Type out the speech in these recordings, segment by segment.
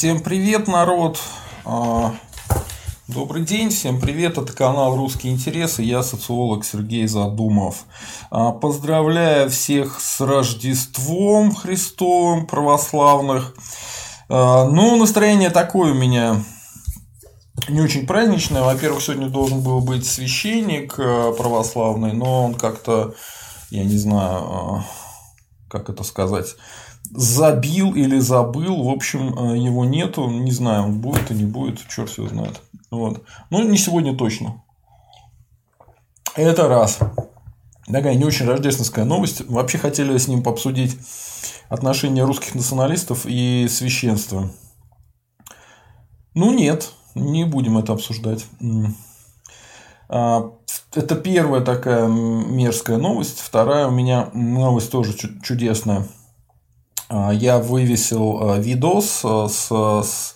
Всем привет, народ! А, добрый день, всем привет, это канал «Русские интересы», я социолог Сергей Задумов. А, поздравляю всех с Рождеством Христовым православных. А, ну, настроение такое у меня не очень праздничное. Во-первых, сегодня должен был быть священник православный, но он как-то, я не знаю, как это сказать, забил или забыл, в общем, э, его нету, не знаю, он будет и не будет, черт его знает. Вот. Ну, не сегодня точно. Это раз. Такая не очень рождественская новость. Вообще хотели с ним обсудить отношения русских националистов и священства. Ну, нет, не будем это обсуждать. А, это первая такая мерзкая новость. Вторая у меня новость тоже чудесная. А, я вывесил а, видос а, с, с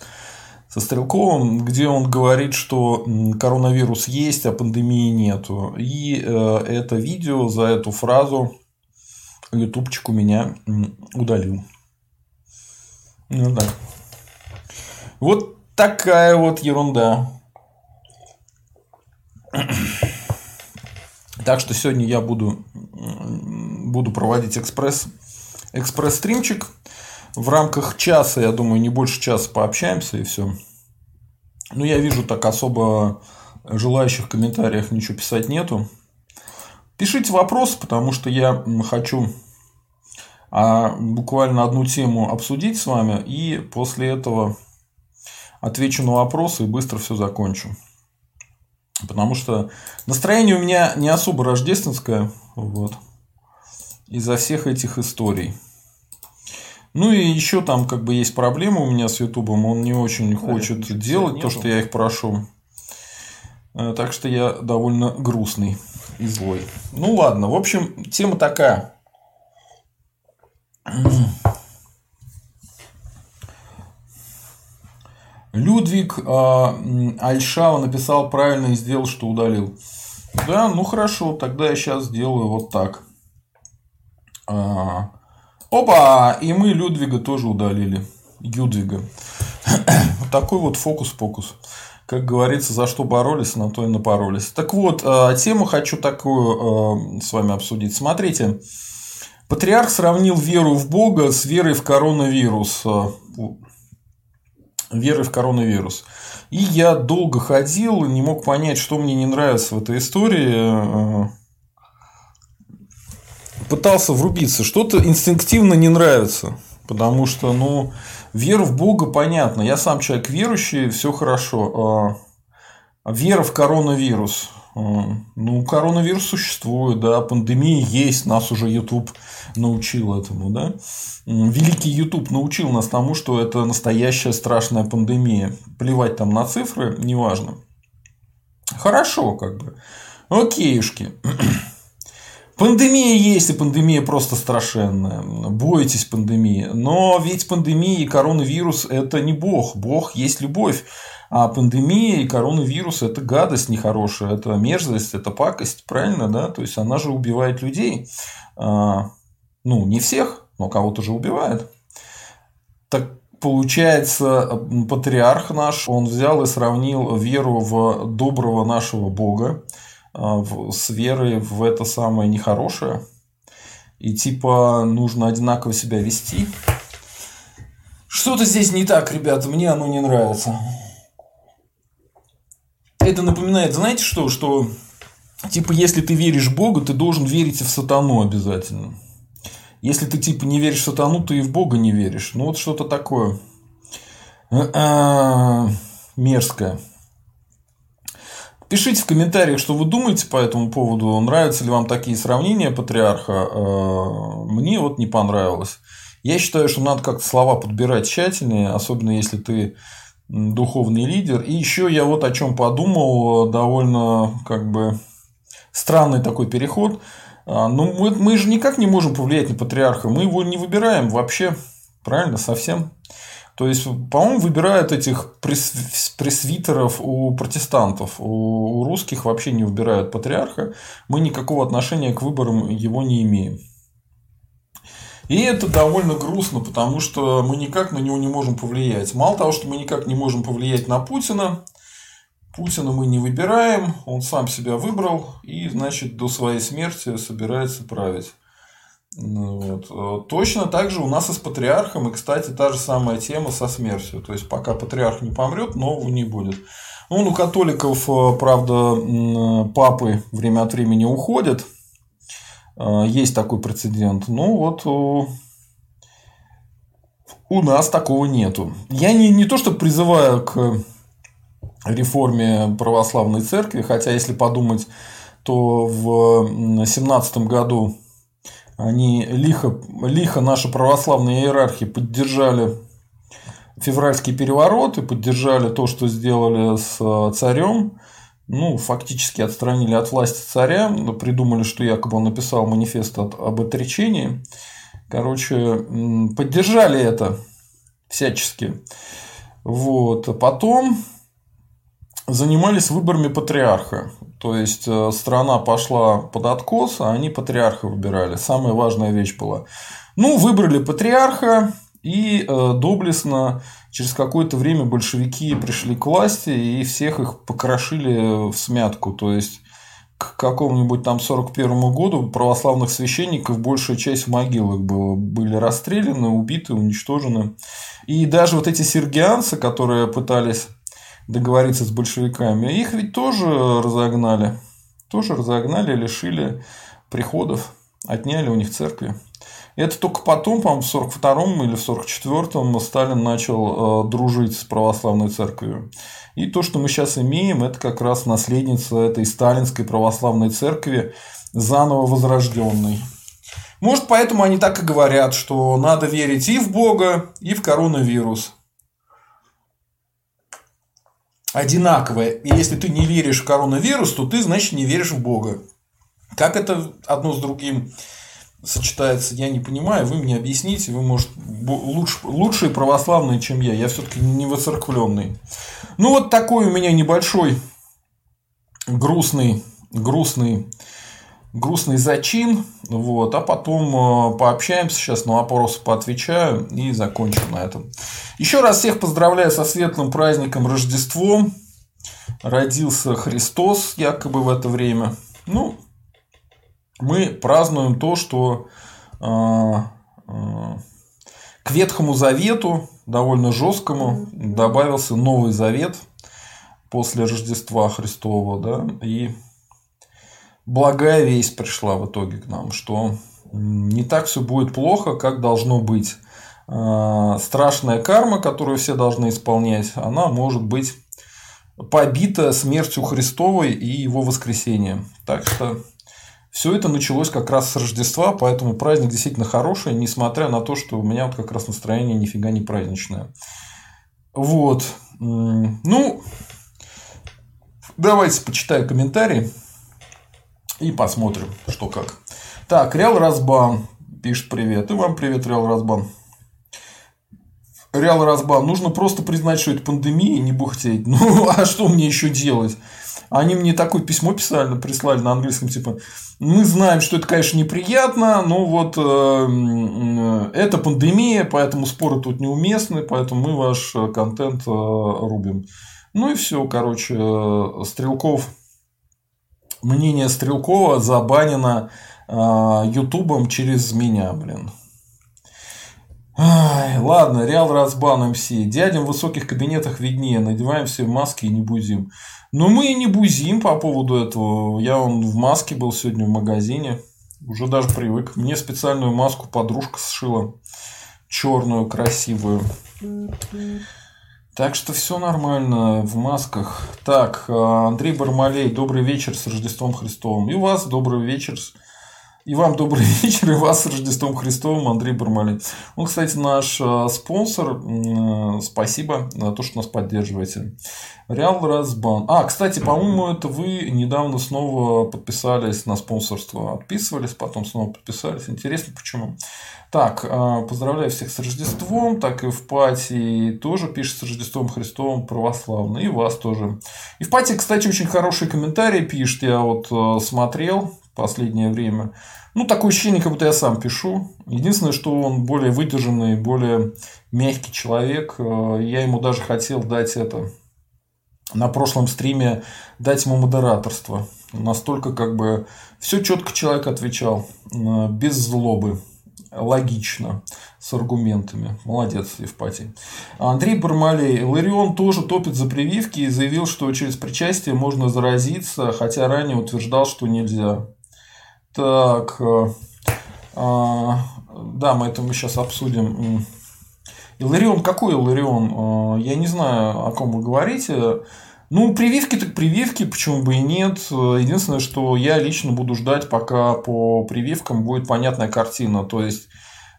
со Стрелковым, где он говорит, что коронавирус есть, а пандемии нету. И э, это видео за эту фразу ютубчик у меня удалил. Ну да. Вот такая вот ерунда. Так что сегодня я буду, буду проводить экспресс экспресс-стримчик. В рамках часа, я думаю, не больше часа пообщаемся и все. Ну, я вижу, так особо желающих в комментариях ничего писать нету. Пишите вопросы, потому что я хочу а, буквально одну тему обсудить с вами, и после этого отвечу на вопросы и быстро все закончу. Потому что настроение у меня не особо рождественское. Вот из-за всех этих историй. Ну и еще там как бы есть проблема у меня с Ютубом, он не очень да, хочет делать то, что я их прошу. Э, так что я довольно грустный и злой. Ну ладно, в общем, тема такая. Людвиг э, Альшава написал правильно и сделал, что удалил. Да, ну хорошо, тогда я сейчас сделаю вот так. А, опа! И мы Людвига тоже удалили. Юдвига. вот такой вот фокус-покус. Как говорится, за что боролись, на то и напоролись. Так вот, а, тему хочу такую а, с вами обсудить. Смотрите, патриарх сравнил веру в Бога с верой в коронавирус. Верой в коронавирус. И я долго ходил, не мог понять, что мне не нравится в этой истории пытался врубиться, что-то инстинктивно не нравится. Потому что, ну, вера в Бога понятно. Я сам человек верующий, все хорошо. А вера в коронавирус. А, ну, коронавирус существует, да, пандемия есть, нас уже YouTube научил этому, да. Великий YouTube научил нас тому, что это настоящая страшная пандемия. Плевать там на цифры, неважно. Хорошо, как бы. Окейшки. Пандемия есть, и пандемия просто страшенная. Бойтесь пандемии. Но ведь пандемия и коронавирус – это не Бог. Бог есть любовь. А пандемия и коронавирус – это гадость нехорошая, это мерзость, это пакость, правильно, да? То есть, она же убивает людей. А, ну, не всех, но кого-то же убивает. Так получается, патриарх наш, он взял и сравнил веру в доброго нашего Бога с верой в это самое нехорошее. И типа нужно одинаково себя вести. Что-то здесь не так, ребята, мне оно не нравится. Это напоминает, знаете что, что типа если ты веришь в Бога, ты должен верить и в сатану обязательно. Если ты типа не веришь в сатану, ты и в Бога не веришь. Ну вот что-то такое а, мерзкое. Пишите в комментариях, что вы думаете по этому поводу. Нравятся ли вам такие сравнения патриарха? Э, мне вот не понравилось. Я считаю, что надо как-то слова подбирать тщательнее, особенно если ты духовный лидер. И еще я вот о чем подумал, довольно как бы странный такой переход. А, ну, мы, мы же никак не можем повлиять на патриарха, мы его не выбираем вообще, правильно, совсем. То есть, по-моему, выбирают этих пресвитеров у протестантов. У русских вообще не выбирают патриарха. Мы никакого отношения к выборам его не имеем. И это довольно грустно, потому что мы никак на него не можем повлиять. Мало того, что мы никак не можем повлиять на Путина, Путина мы не выбираем, он сам себя выбрал и, значит, до своей смерти собирается править. Ну вот. Точно так же у нас и с патриархом, и, кстати, та же самая тема со смертью. То есть, пока патриарх не помрет, нового не будет. Ну, у католиков, э, правда, папы время от времени уходят. Э, есть такой прецедент. Ну, вот у нас такого нету. Я не, не то, что призываю к реформе православной церкви, хотя, если подумать, то в 17 году они лихо, лихо наши православные иерархи поддержали февральский переворот и поддержали то, что сделали с э, царем. Ну, фактически отстранили от власти царя, придумали, что якобы он написал манифест об отречении. Короче, поддержали это всячески. Вот. А потом занимались выборами патриарха. То есть э, страна пошла под откос, а они патриарха выбирали. Самая важная вещь была. Ну, выбрали патриарха, и э, доблестно через какое-то время большевики пришли к власти и всех их покрошили в смятку. То есть к какому-нибудь там 41 году православных священников большая часть в могилах было, были расстреляны, убиты, уничтожены. И даже вот эти сергианцы, которые пытались договориться с большевиками. Их ведь тоже разогнали. Тоже разогнали, лишили приходов, отняли у них церкви. Это только потом, по-моему, в 42-м или в 44-м Сталин начал э, дружить с православной церковью. И то, что мы сейчас имеем, это как раз наследница этой сталинской православной церкви, заново возрожденной. Может, поэтому они так и говорят, что надо верить и в Бога, и в коронавирус одинаковое. И если ты не веришь в коронавирус, то ты, значит, не веришь в Бога. Как это одно с другим сочетается, я не понимаю. Вы мне объясните. Вы, может, лучше, лучшие православные, чем я. Я все-таки не воцерквленный. Ну, вот такой у меня небольшой грустный, грустный, грустный зачин. Вот, а потом э, пообщаемся сейчас, на вопросы поотвечаю и закончим на этом. Еще раз всех поздравляю со светлым праздником Рождеством. Родился Христос якобы в это время. Ну, мы празднуем то, что э, э, к Ветхому Завету, довольно жесткому, добавился Новый Завет после Рождества Христова. Да, и благая весть пришла в итоге к нам, что не так все будет плохо, как должно быть. Э, страшная карма, которую все должны исполнять, она может быть побита смертью Христовой и его воскресением. Так что все это началось как раз с Рождества, поэтому праздник действительно хороший, несмотря на то, что у меня вот как раз настроение нифига не праздничное. Вот. Ну, давайте почитаю комментарии и посмотрим, что как. Так, Реал Разбан пишет привет. И вам привет, Реал Разбан. Реал Разбан, нужно просто признать, что это пандемия, не бухтеть. Ну, а что мне еще делать? Они мне такое письмо писали, прислали на английском, типа, мы знаем, что это, конечно, неприятно, но вот э, это пандемия, поэтому споры тут неуместны, поэтому мы ваш контент э, рубим. Ну и все, короче, э, Стрелков, мнение Стрелкова забанено Ютубом через меня, блин. Ай, ладно, Реал Разбан МС. Дядям в высоких кабинетах виднее. Надеваем все маски и не бузим. Но мы и не бузим по поводу этого. Я он в маске был сегодня в магазине. Уже даже привык. Мне специальную маску подружка сшила. Черную, красивую. Так что все нормально в масках. Так, а, Андрей Бармалей, добрый вечер с Рождеством Христовым. И у вас добрый вечер с и вам добрый вечер, и вас с Рождеством Христовым, Андрей Бармалин. Он, кстати, наш э, спонсор. Спасибо за то, что нас поддерживаете. Реал Разбан. А, кстати, по-моему, это вы недавно снова подписались на спонсорство. Отписывались, потом снова подписались. Интересно, почему. Так, э, поздравляю всех с Рождеством. Так и в пати тоже пишет с Рождеством Христовым православный. И вас тоже. И в пати, кстати, очень хорошие комментарии пишет. Я вот э, смотрел последнее время. Ну, такое ощущение, как будто я сам пишу. Единственное, что он более выдержанный, более мягкий человек. Э, я ему даже хотел дать это на прошлом стриме дать ему модераторство. Настолько как бы все четко человек отвечал, э, без злобы, логично, с аргументами. Молодец, Евпатий. Андрей Бармалей. Ларион тоже топит за прививки и заявил, что через причастие можно заразиться, хотя ранее утверждал, что нельзя. Так, э, а, да, мы это мы сейчас обсудим. Иларион, какой Иларион? Э, я не знаю, о ком вы говорите. Ну, прививки так прививки, почему бы и нет. Единственное, что я лично буду ждать, пока по прививкам будет понятная картина. То есть,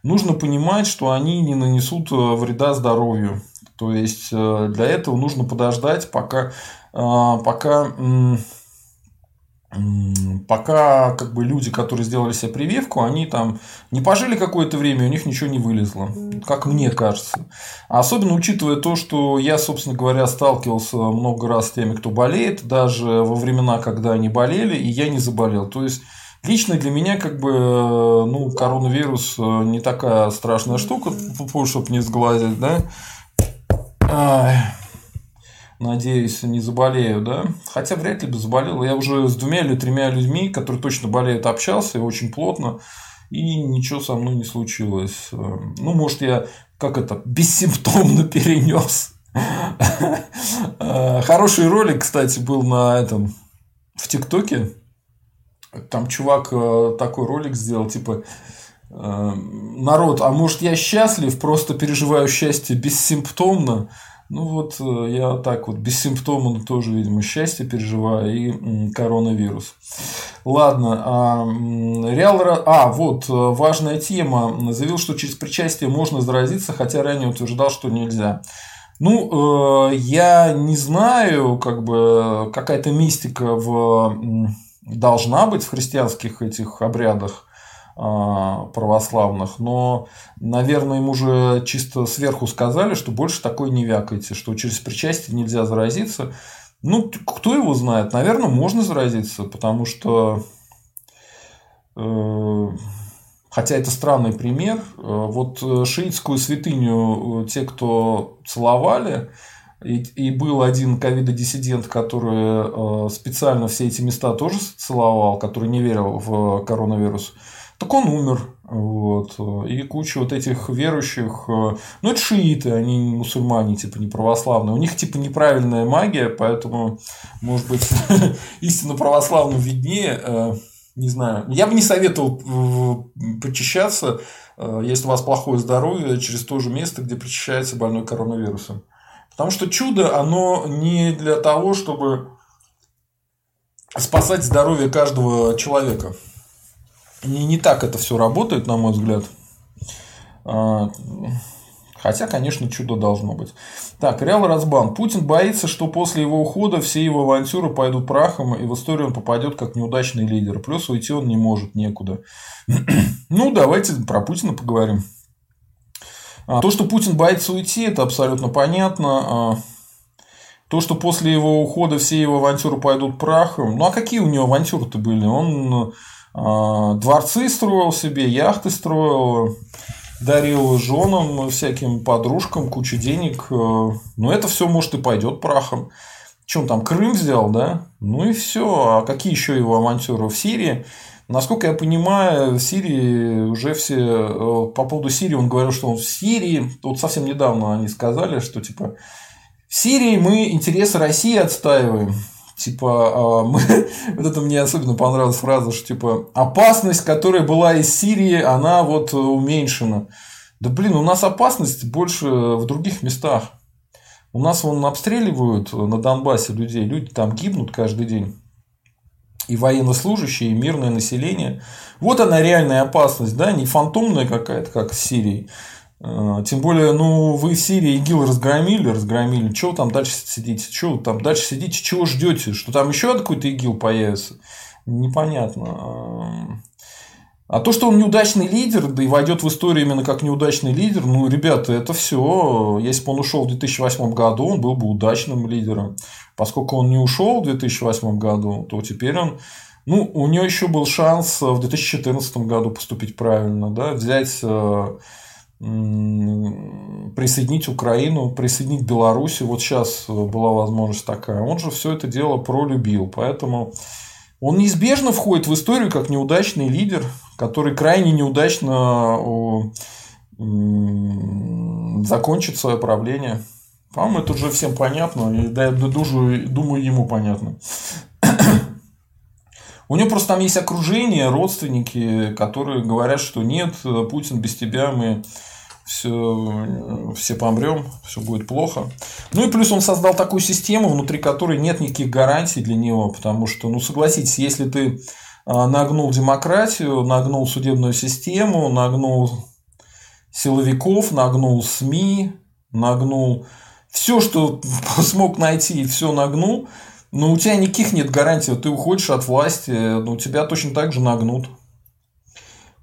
нужно понимать, что они не нанесут э, вреда здоровью. То есть, для этого нужно подождать, пока, пока пока как бы люди, которые сделали себе прививку, они там не пожили какое-то время, у них ничего не вылезло, как мне кажется. особенно учитывая то, что я, собственно говоря, сталкивался много раз с теми, кто болеет, даже во времена, когда они болели, и я не заболел. То есть Лично для меня, как бы, ну, коронавирус э, не такая страшная штука, чтобы не сглазить, да. Надеюсь, не заболею, да? Хотя вряд ли бы заболел. Я уже с двумя или тремя людьми, которые точно болеют, общался очень плотно. И ничего со мной не случилось. Ну, может, я как это, бессимптомно перенес. Хороший ролик, кстати, был на этом в ТикТоке. Там чувак э, такой ролик сделал, типа э, народ, а может я счастлив, просто переживаю счастье бессимптомно. Ну вот э, я так вот бессимптомно тоже, видимо, счастье переживаю и коронавирус. Ладно, а, Реал... А, вот, э, важная тема. Заявил, что через причастие можно заразиться, хотя ранее утверждал, что нельзя. Ну, э, я не знаю, как бы какая-то мистика в... должна быть в христианских этих обрядах. А, православных, но, наверное, им уже чисто сверху сказали, что больше такой не вякайте, что через причастие нельзя заразиться. Ну, кто его знает? Наверное, можно заразиться, потому что э, Хотя это странный пример. Э, вот шиитскую святыню э, те, кто целовали, и, и был один ковидодиссидент, который специально все эти места тоже целовал, который не верил в коронавирус. Так он умер. Вот. И куча вот этих верующих, э, ну это шииты, они не мусульмане, типа не православные. У них типа неправильная магия, поэтому, может быть, истинно православным виднее. Э, не знаю. Я бы не советовал э, причащаться, если у вас плохое здоровье, через то же место, где причащается больной коронавирусом. Потому что чудо, оно не для того, чтобы спасать здоровье каждого человека не, не так это все работает, на мой взгляд. А, хотя, конечно, чудо должно быть. Так, Реал Разбан. Путин боится, что после его ухода все его авантюры пойдут прахом, и в историю он попадет как неудачный лидер. Плюс уйти он не может некуда. ну, давайте про Путина поговорим. А, то, что Путин боится уйти, это абсолютно понятно. А, то, что после его ухода все его авантюры пойдут прахом. Ну, а какие у него авантюры-то были? Он дворцы строил себе, яхты строил, дарил женам, всяким подружкам кучу денег. Э, ну, это все, может, и пойдет прахом. Он там, Крым взял, да? Ну и все. А какие еще его авантюры в Сирии? Насколько я понимаю, в Сирии уже все... Э, по поводу Сирии он говорил, что он в Сирии... Вот совсем недавно они сказали, что типа в Сирии мы интересы России отстаиваем. Типа, а, мы, вот это мне особенно понравилась фраза, что типа опасность, которая была из Сирии, она вот уменьшена. Да блин, у нас опасность больше в других местах. У нас вон обстреливают на Донбассе людей, люди там гибнут каждый день. И военнослужащие, и мирное население. Вот она реальная опасность, да, не фантомная какая-то, как в Сирии. А, тем более, ну, вы Сирии ИГИЛ разгромили, разгромили. Чего там дальше сидите? Чего там дальше сидите? Чего ждете? Что там еще какой-то ИГИЛ появится? Непонятно. А то, что он неудачный лидер, да и войдет в историю именно как неудачный лидер, ну, ребята, это все. Если бы он ушел в 2008 году, он был бы удачным лидером. Поскольку он не ушел в 2008 году, то теперь он Ну, у нее еще был шанс в 2014 году поступить правильно, да, взять присоединить Украину, присоединить Беларусь. Вот сейчас была возможность такая. Он же все это дело пролюбил. Поэтому он неизбежно входит в историю как неудачный лидер, который крайне неудачно закончит свое правление. По-моему, это уже всем понятно. И да, думаю, думаю, ему понятно. У него просто там есть окружение, родственники, которые говорят, что нет, Путин без тебя мы все, все помрем, все будет плохо. Ну и плюс он создал такую систему, внутри которой нет никаких гарантий для него, потому что, ну согласитесь, если ты а, нагнул демократию, нагнул судебную систему, нагнул силовиков, нагнул СМИ, нагнул все, что смог найти, все нагнул, но у тебя никаких нет гарантий, ты уходишь от власти, но тебя точно так же нагнут.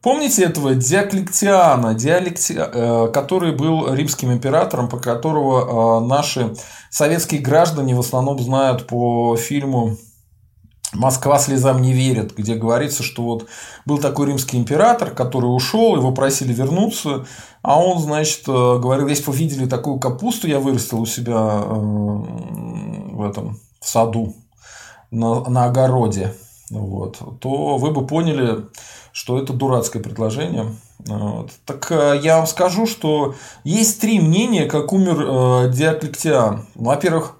Помните этого Диоклетиана, Диалекти... Э, который был римским императором, по которого э, наши советские граждане в основном знают по фильму Москва слезам не верит, где говорится, что вот был такой римский император, который ушел, его просили вернуться, а он, значит, э, говорил, если бы видели такую капусту, я вырастил у себя в этом в саду на, на огороде, вот, то вы бы поняли, что это дурацкое предложение. Вот. Так э, я вам скажу, что есть три мнения, как умер э, Диоклетиан. Во-первых,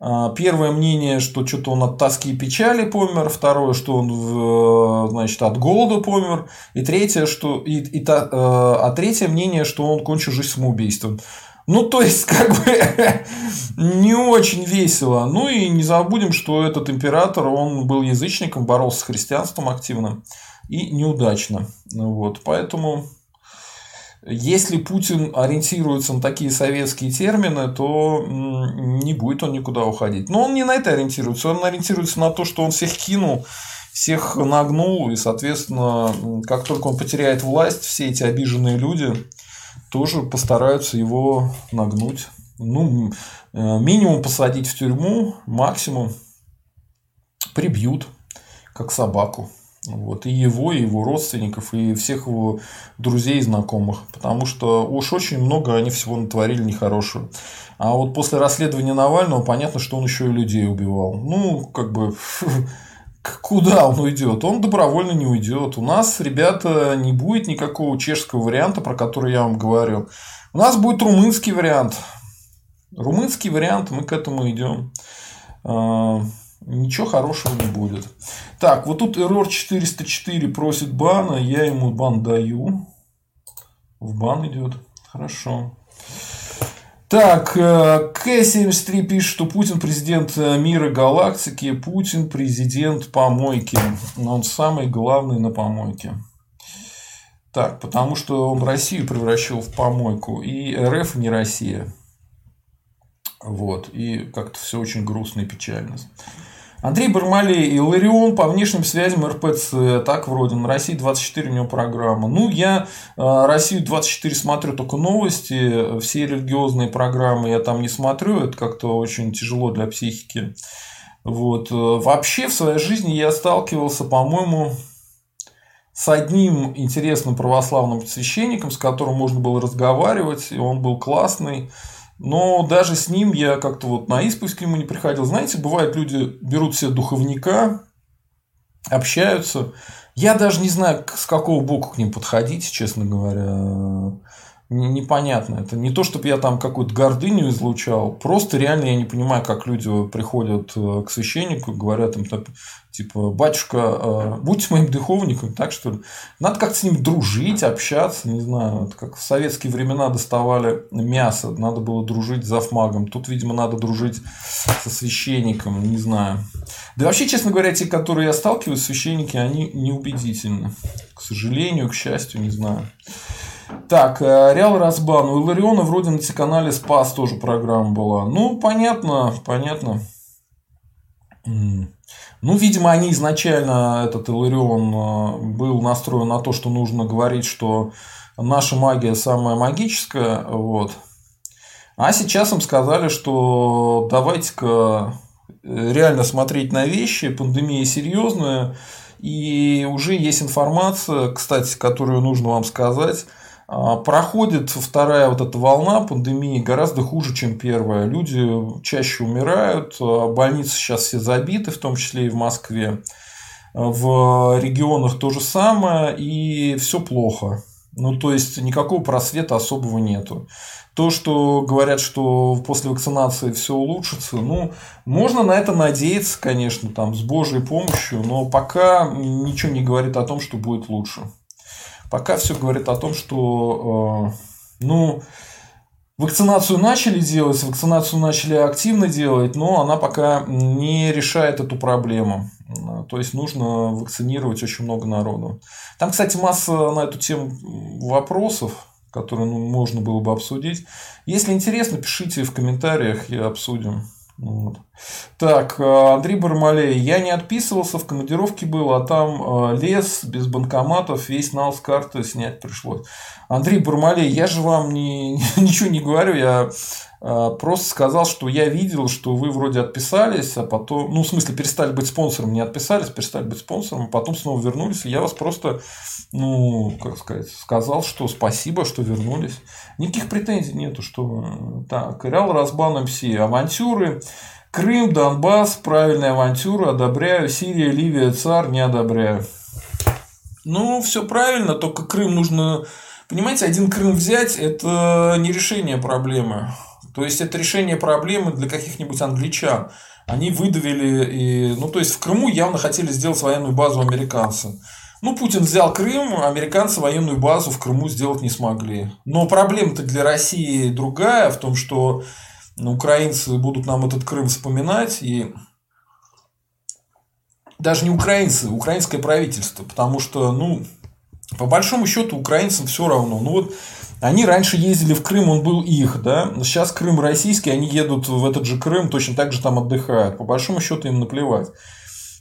э, первое мнение, что что-то он от тоски и печали помер, второе, что он значит, от голода помер, и третье, что и, и, а третье мнение, что он кончил жизнь самоубийством. Ну, то есть, как бы не очень весело. Ну и не забудем, что этот император, он был язычником, боролся с христианством активно и неудачно. Вот. Поэтому если Путин ориентируется на такие советские термины, то не будет он никуда уходить. Но он не на это ориентируется, он ориентируется на то, что он всех кинул, всех нагнул, и, соответственно, как только он потеряет власть, все эти обиженные люди тоже постараются его нагнуть. Ну, э, минимум посадить в тюрьму, максимум прибьют, как собаку. Вот, и его, и его родственников, и всех его друзей и знакомых. Потому что уж очень много они всего натворили нехорошего. А вот после расследования Навального понятно, что он еще и людей убивал. Ну, как бы, куда он уйдет? Он добровольно не уйдет. У нас, ребята, не будет никакого чешского варианта, про который я вам говорю. У нас будет румынский вариант. Румынский вариант, мы к этому идем. А, ничего хорошего не будет. Так, вот тут error 404 просит бана, я ему бан даю. В бан идет. Хорошо. Так, э, К-73 пишет, что Путин президент э, мира галактики, Путин президент помойки. Но он самый главный на помойке. Так, потому что он Россию превращал в помойку. И РФ не Россия. Вот. И как-то все очень грустно и печально. Андрей Бармалей и Ларион по внешним связям РПЦ. Так вроде. На России 24 у него программа. Ну, я э, Россию 24 смотрю только новости. Все религиозные программы я там не смотрю. Это как-то очень тяжело для психики. Вот. Вообще в своей жизни я сталкивался, по-моему, с одним интересным православным священником, с которым можно было разговаривать, и он был классный. Но даже с ним я как-то вот на исповедь к нему не приходил. Знаете, бывает, люди берут себе духовника, общаются. Я даже не знаю, с какого боку к ним подходить, честно говоря непонятно. Это не то, чтобы я там какую-то гордыню излучал, просто реально я не понимаю, как люди приходят э, к священнику говорят им, типа, батюшка, э, будьте моим духовником, так что ли? Надо как-то с ним дружить, общаться, не знаю, это как в советские времена доставали мясо, надо было дружить с завмагом, тут, видимо, надо дружить со священником, не знаю. Да вообще, честно говоря, те, которые я сталкиваюсь, священники, они неубедительны. К сожалению, к счастью, не знаю. Так, э, Реал Разбан. У Илариона вроде на телеканале Спас тоже программа была. Ну, понятно, понятно. Ну, видимо, они изначально, этот Иларион э, был настроен на то, что нужно говорить, что наша магия самая магическая. Вот. А сейчас им сказали, что давайте-ка реально смотреть на вещи, пандемия серьезная, и уже есть информация, кстати, которую нужно вам сказать, проходит вторая вот эта волна пандемии гораздо хуже, чем первая. Люди чаще умирают, а больницы сейчас все забиты, в том числе и в Москве. В регионах то же самое, и все плохо. Ну, то есть никакого просвета особого нету. То, что говорят, что после вакцинации все улучшится, ну, можно на это надеяться, конечно, там, с Божьей помощью, но пока ничего не говорит о том, что будет лучше. Пока все говорит о том, что, э, ну, Вакцинацию начали делать, вакцинацию начали активно делать, но она пока не решает эту проблему. То есть нужно вакцинировать очень много народу. Там, кстати, масса на эту тему вопросов, которые ну, можно было бы обсудить. Если интересно, пишите в комментариях, я обсудим. Вот. Так, э, Андрей Бармалей. Я не отписывался, в командировке был, а там э, лес без банкоматов, весь нал с карты снять пришлось. Андрей Бармалей, я же вам не, ничего не говорю, я просто сказал, что я видел, что вы вроде отписались, а потом, ну, в смысле, перестали быть спонсором, не отписались, перестали быть спонсором, а потом снова вернулись, и я вас просто, ну, как сказать, сказал, что спасибо, что вернулись. Никаких претензий нету, что так, Реал Разбан МС, авантюры, Крым, Донбасс, правильная авантюра, одобряю, Сирия, Ливия, ЦАР, не одобряю. Ну, все правильно, только Крым нужно Понимаете, один Крым взять – это не решение проблемы. То есть это решение проблемы для каких-нибудь англичан. Они выдавили, и, ну то есть в Крыму явно хотели сделать военную базу американцы. Ну, Путин взял Крым, американцы военную базу в Крыму сделать не смогли. Но проблема-то для России другая, в том, что ну, украинцы будут нам этот Крым вспоминать, и даже не украинцы, украинское правительство, потому что, ну, по большому счету, украинцам все равно. Ну вот они раньше ездили в Крым, он был их, да. Сейчас Крым российский, они едут в этот же Крым, точно так же там отдыхают. По большому счету им наплевать.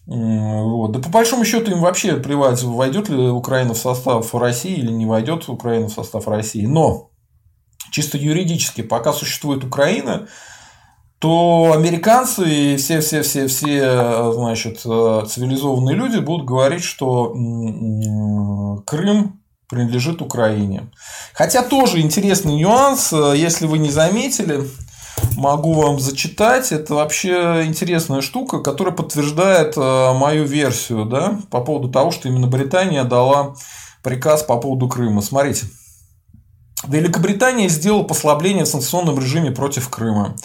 Вот. Да по большому счету им вообще плевать, войдет ли Украина в состав России или не войдет Украина в состав России. Но чисто юридически, пока существует Украина, то американцы и все, все, все, все, значит, цивилизованные люди будут говорить, что Крым принадлежит Украине. Хотя тоже интересный нюанс, э, если вы не заметили, могу вам зачитать. Это вообще интересная штука, которая подтверждает э, мою версию да, по поводу того, что именно Британия дала приказ по поводу Крыма. Смотрите. Великобритания сделала послабление в санкционном режиме против Крыма.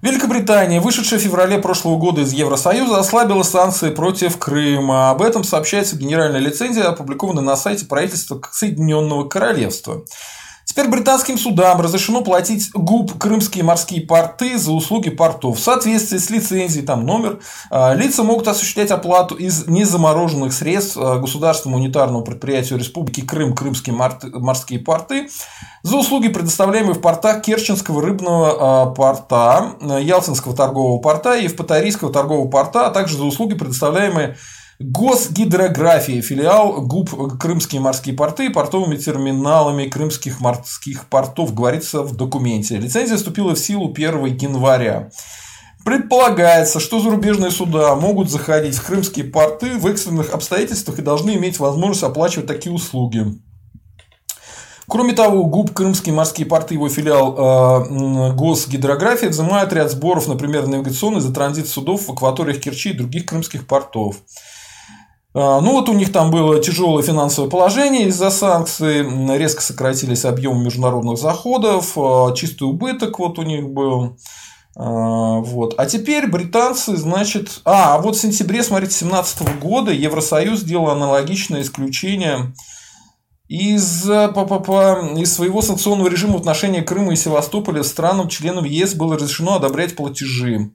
Великобритания, вышедшая в феврале прошлого года из Евросоюза, ослабила санкции против Крыма. Об этом сообщается в генеральной лицензии, опубликованной на сайте правительства Соединенного Королевства. Теперь британским судам разрешено платить ГУП «Крымские морские порты» за услуги портов. В соответствии с лицензией, там номер, а, лица могут осуществлять оплату из незамороженных средств а, государственному унитарному предприятию Республики Крым «Крымские морские порты» за услуги, предоставляемые в портах Керченского рыбного а, порта, Ялтинского торгового порта и Евпаторийского торгового порта, а также за услуги, предоставляемые Госгидрография, филиал ГУП «Крымские морские порты» и портовыми терминалами крымских морских портов, говорится в документе. Лицензия вступила в силу 1 января. Предполагается, что зарубежные суда могут заходить в крымские порты в экстренных обстоятельствах и должны иметь возможность оплачивать такие услуги. Кроме того, ГУП «Крымские морские порты» его филиал э, Госгидрография взимает ряд сборов, например, навигационный за транзит судов в акваториях Керчи и других крымских портов. А, ну вот у них там было тяжелое финансовое положение из-за санкций, резко сократились объемы международных заходов, а, чистый убыток вот у них был. А, вот. А теперь британцы, значит... А, вот в сентябре, смотрите, 2017 года Евросоюз сделал аналогичное исключение из, по, по, по, из своего санкционного режима в отношении Крыма и Севастополя странам-членам ЕС было разрешено одобрять платежи.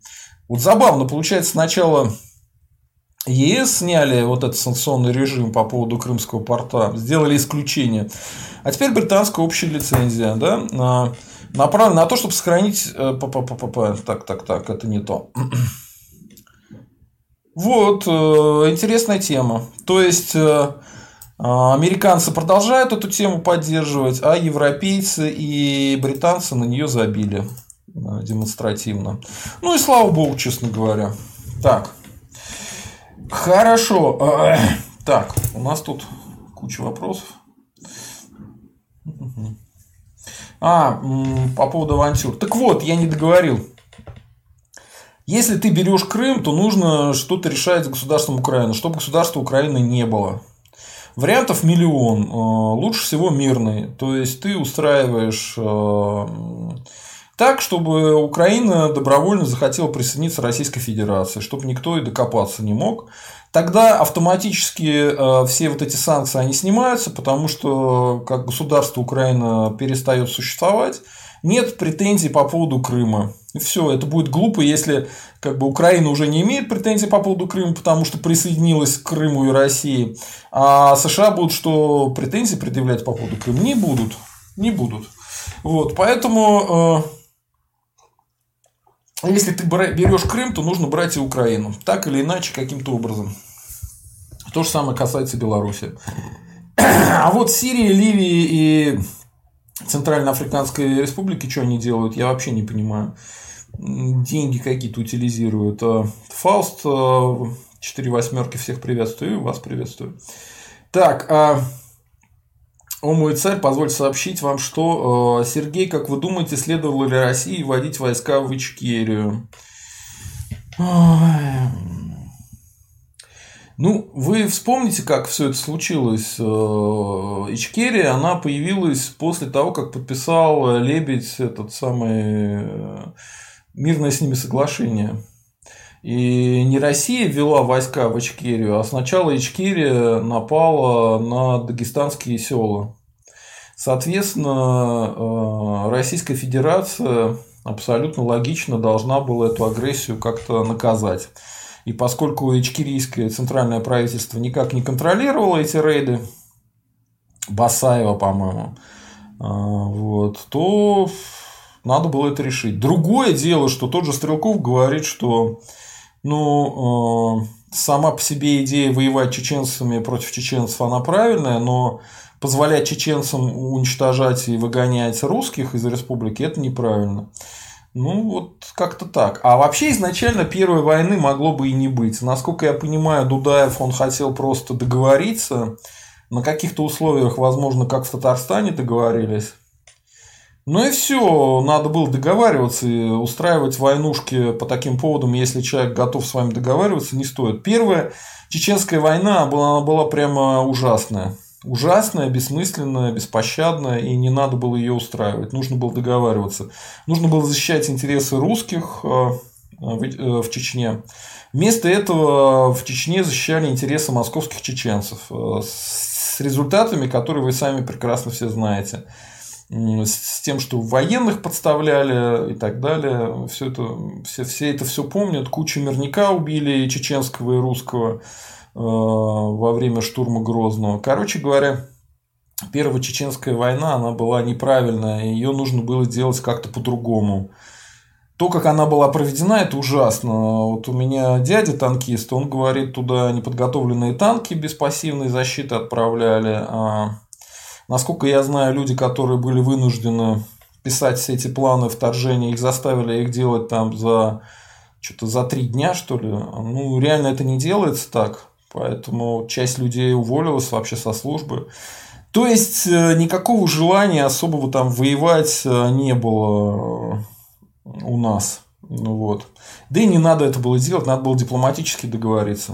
Вот забавно, получается, сначала ЕС сняли вот этот санкционный режим по поводу Крымского порта, сделали исключение. А теперь британская общая лицензия, да, направлена на то, чтобы сохранить... Э, так, так, так, это не то. Вот, э, интересная тема. То есть, э, американцы продолжают эту тему поддерживать, а европейцы и британцы на нее забили. демонстративно. Ну и слава богу, честно говоря. Так. Хорошо. Так, у нас тут куча вопросов. А, по поводу авантюр. Так вот, я не договорил. Если ты берешь Крым, то нужно что-то решать с государством Украины, чтобы государства Украины не было. Вариантов миллион. Э, лучше всего мирный. То есть ты устраиваешь э, так, чтобы Украина добровольно захотела присоединиться к Российской Федерации, чтобы никто и докопаться не мог. Тогда автоматически э, все вот эти санкции они снимаются, потому что как государство Украина перестает существовать, нет претензий по поводу Крыма. И все, это будет глупо, если как бы Украина уже не имеет претензий по поводу Крыма, потому что присоединилась к Крыму и России, а США будут что претензии предъявлять по поводу Крыма не будут, не будут. Вот, поэтому э, если ты берешь Крым, то нужно брать и Украину, так или иначе каким-то образом. То же самое касается Беларуси. А вот Сирии, Ливии и Центральноафриканской Республики, что они делают, я вообще не понимаю. Деньги какие-то утилизируют. А Фауст, э, четыре восьмерки, всех приветствую, вас приветствую. Так, а... О мой царь, позвольте сообщить вам, что э, Сергей, как вы думаете, следовало ли России вводить войска в Ичкерию? Ну, вы вспомните, как все это случилось. Э, Ичкерия, она появилась после того, как подписал Лебедь этот самый э, мирное с ними соглашение. И не Россия ввела войска в Ичкерию, а сначала Ичкерия напала на дагестанские села. Соответственно, э, Российская Федерация абсолютно логично должна была эту агрессию как-то наказать. И поскольку ичкерийское центральное правительство никак не контролировало эти рейды, Басаева, по-моему, а, вот, то надо было это решить. Другое дело, что тот же Стрелков говорит, что ну, а, сама по себе идея воевать чеченцами против чеченцев, она правильная, но позволять чеченцам уничтожать и выгонять русских из республики, это неправильно. Ну, вот как-то так. А вообще изначально первой войны могло бы и не быть. Насколько я понимаю, Дудаев, он хотел просто договориться на каких-то условиях, возможно, как в Татарстане договорились. Ну и все, надо было договариваться и устраивать войнушки по таким поводам, если человек готов с вами договариваться, не стоит. Первая чеченская война была, она была прямо ужасная ужасная, бессмысленная, беспощадная, и не надо было ее устраивать. Нужно было договариваться. Нужно было защищать интересы русских э, э, в Чечне. Вместо этого в Чечне защищали интересы московских чеченцев э, с результатами, которые вы сами прекрасно все знаете. С тем, что военных подставляли и так далее. Все это, все, все это все помнят. Кучу мирника убили и чеченского, и русского. Э, во время штурма Грозного. Короче говоря, Первая чеченская война, она была неправильная, ее нужно было делать как-то по-другому. То, как она была проведена, это ужасно. Вот у меня дядя танкист, он говорит, туда неподготовленные танки без пассивной защиты отправляли. А, насколько я знаю, люди, которые были вынуждены писать все эти планы вторжения, их заставили их делать там за что-то за три дня, что ли. Ну, реально это не делается так. Поэтому часть людей уволилась вообще со службы. То есть э, никакого желания особого там воевать э, не было э, у нас. Ну, вот. Да и не надо это было делать, надо было дипломатически договориться.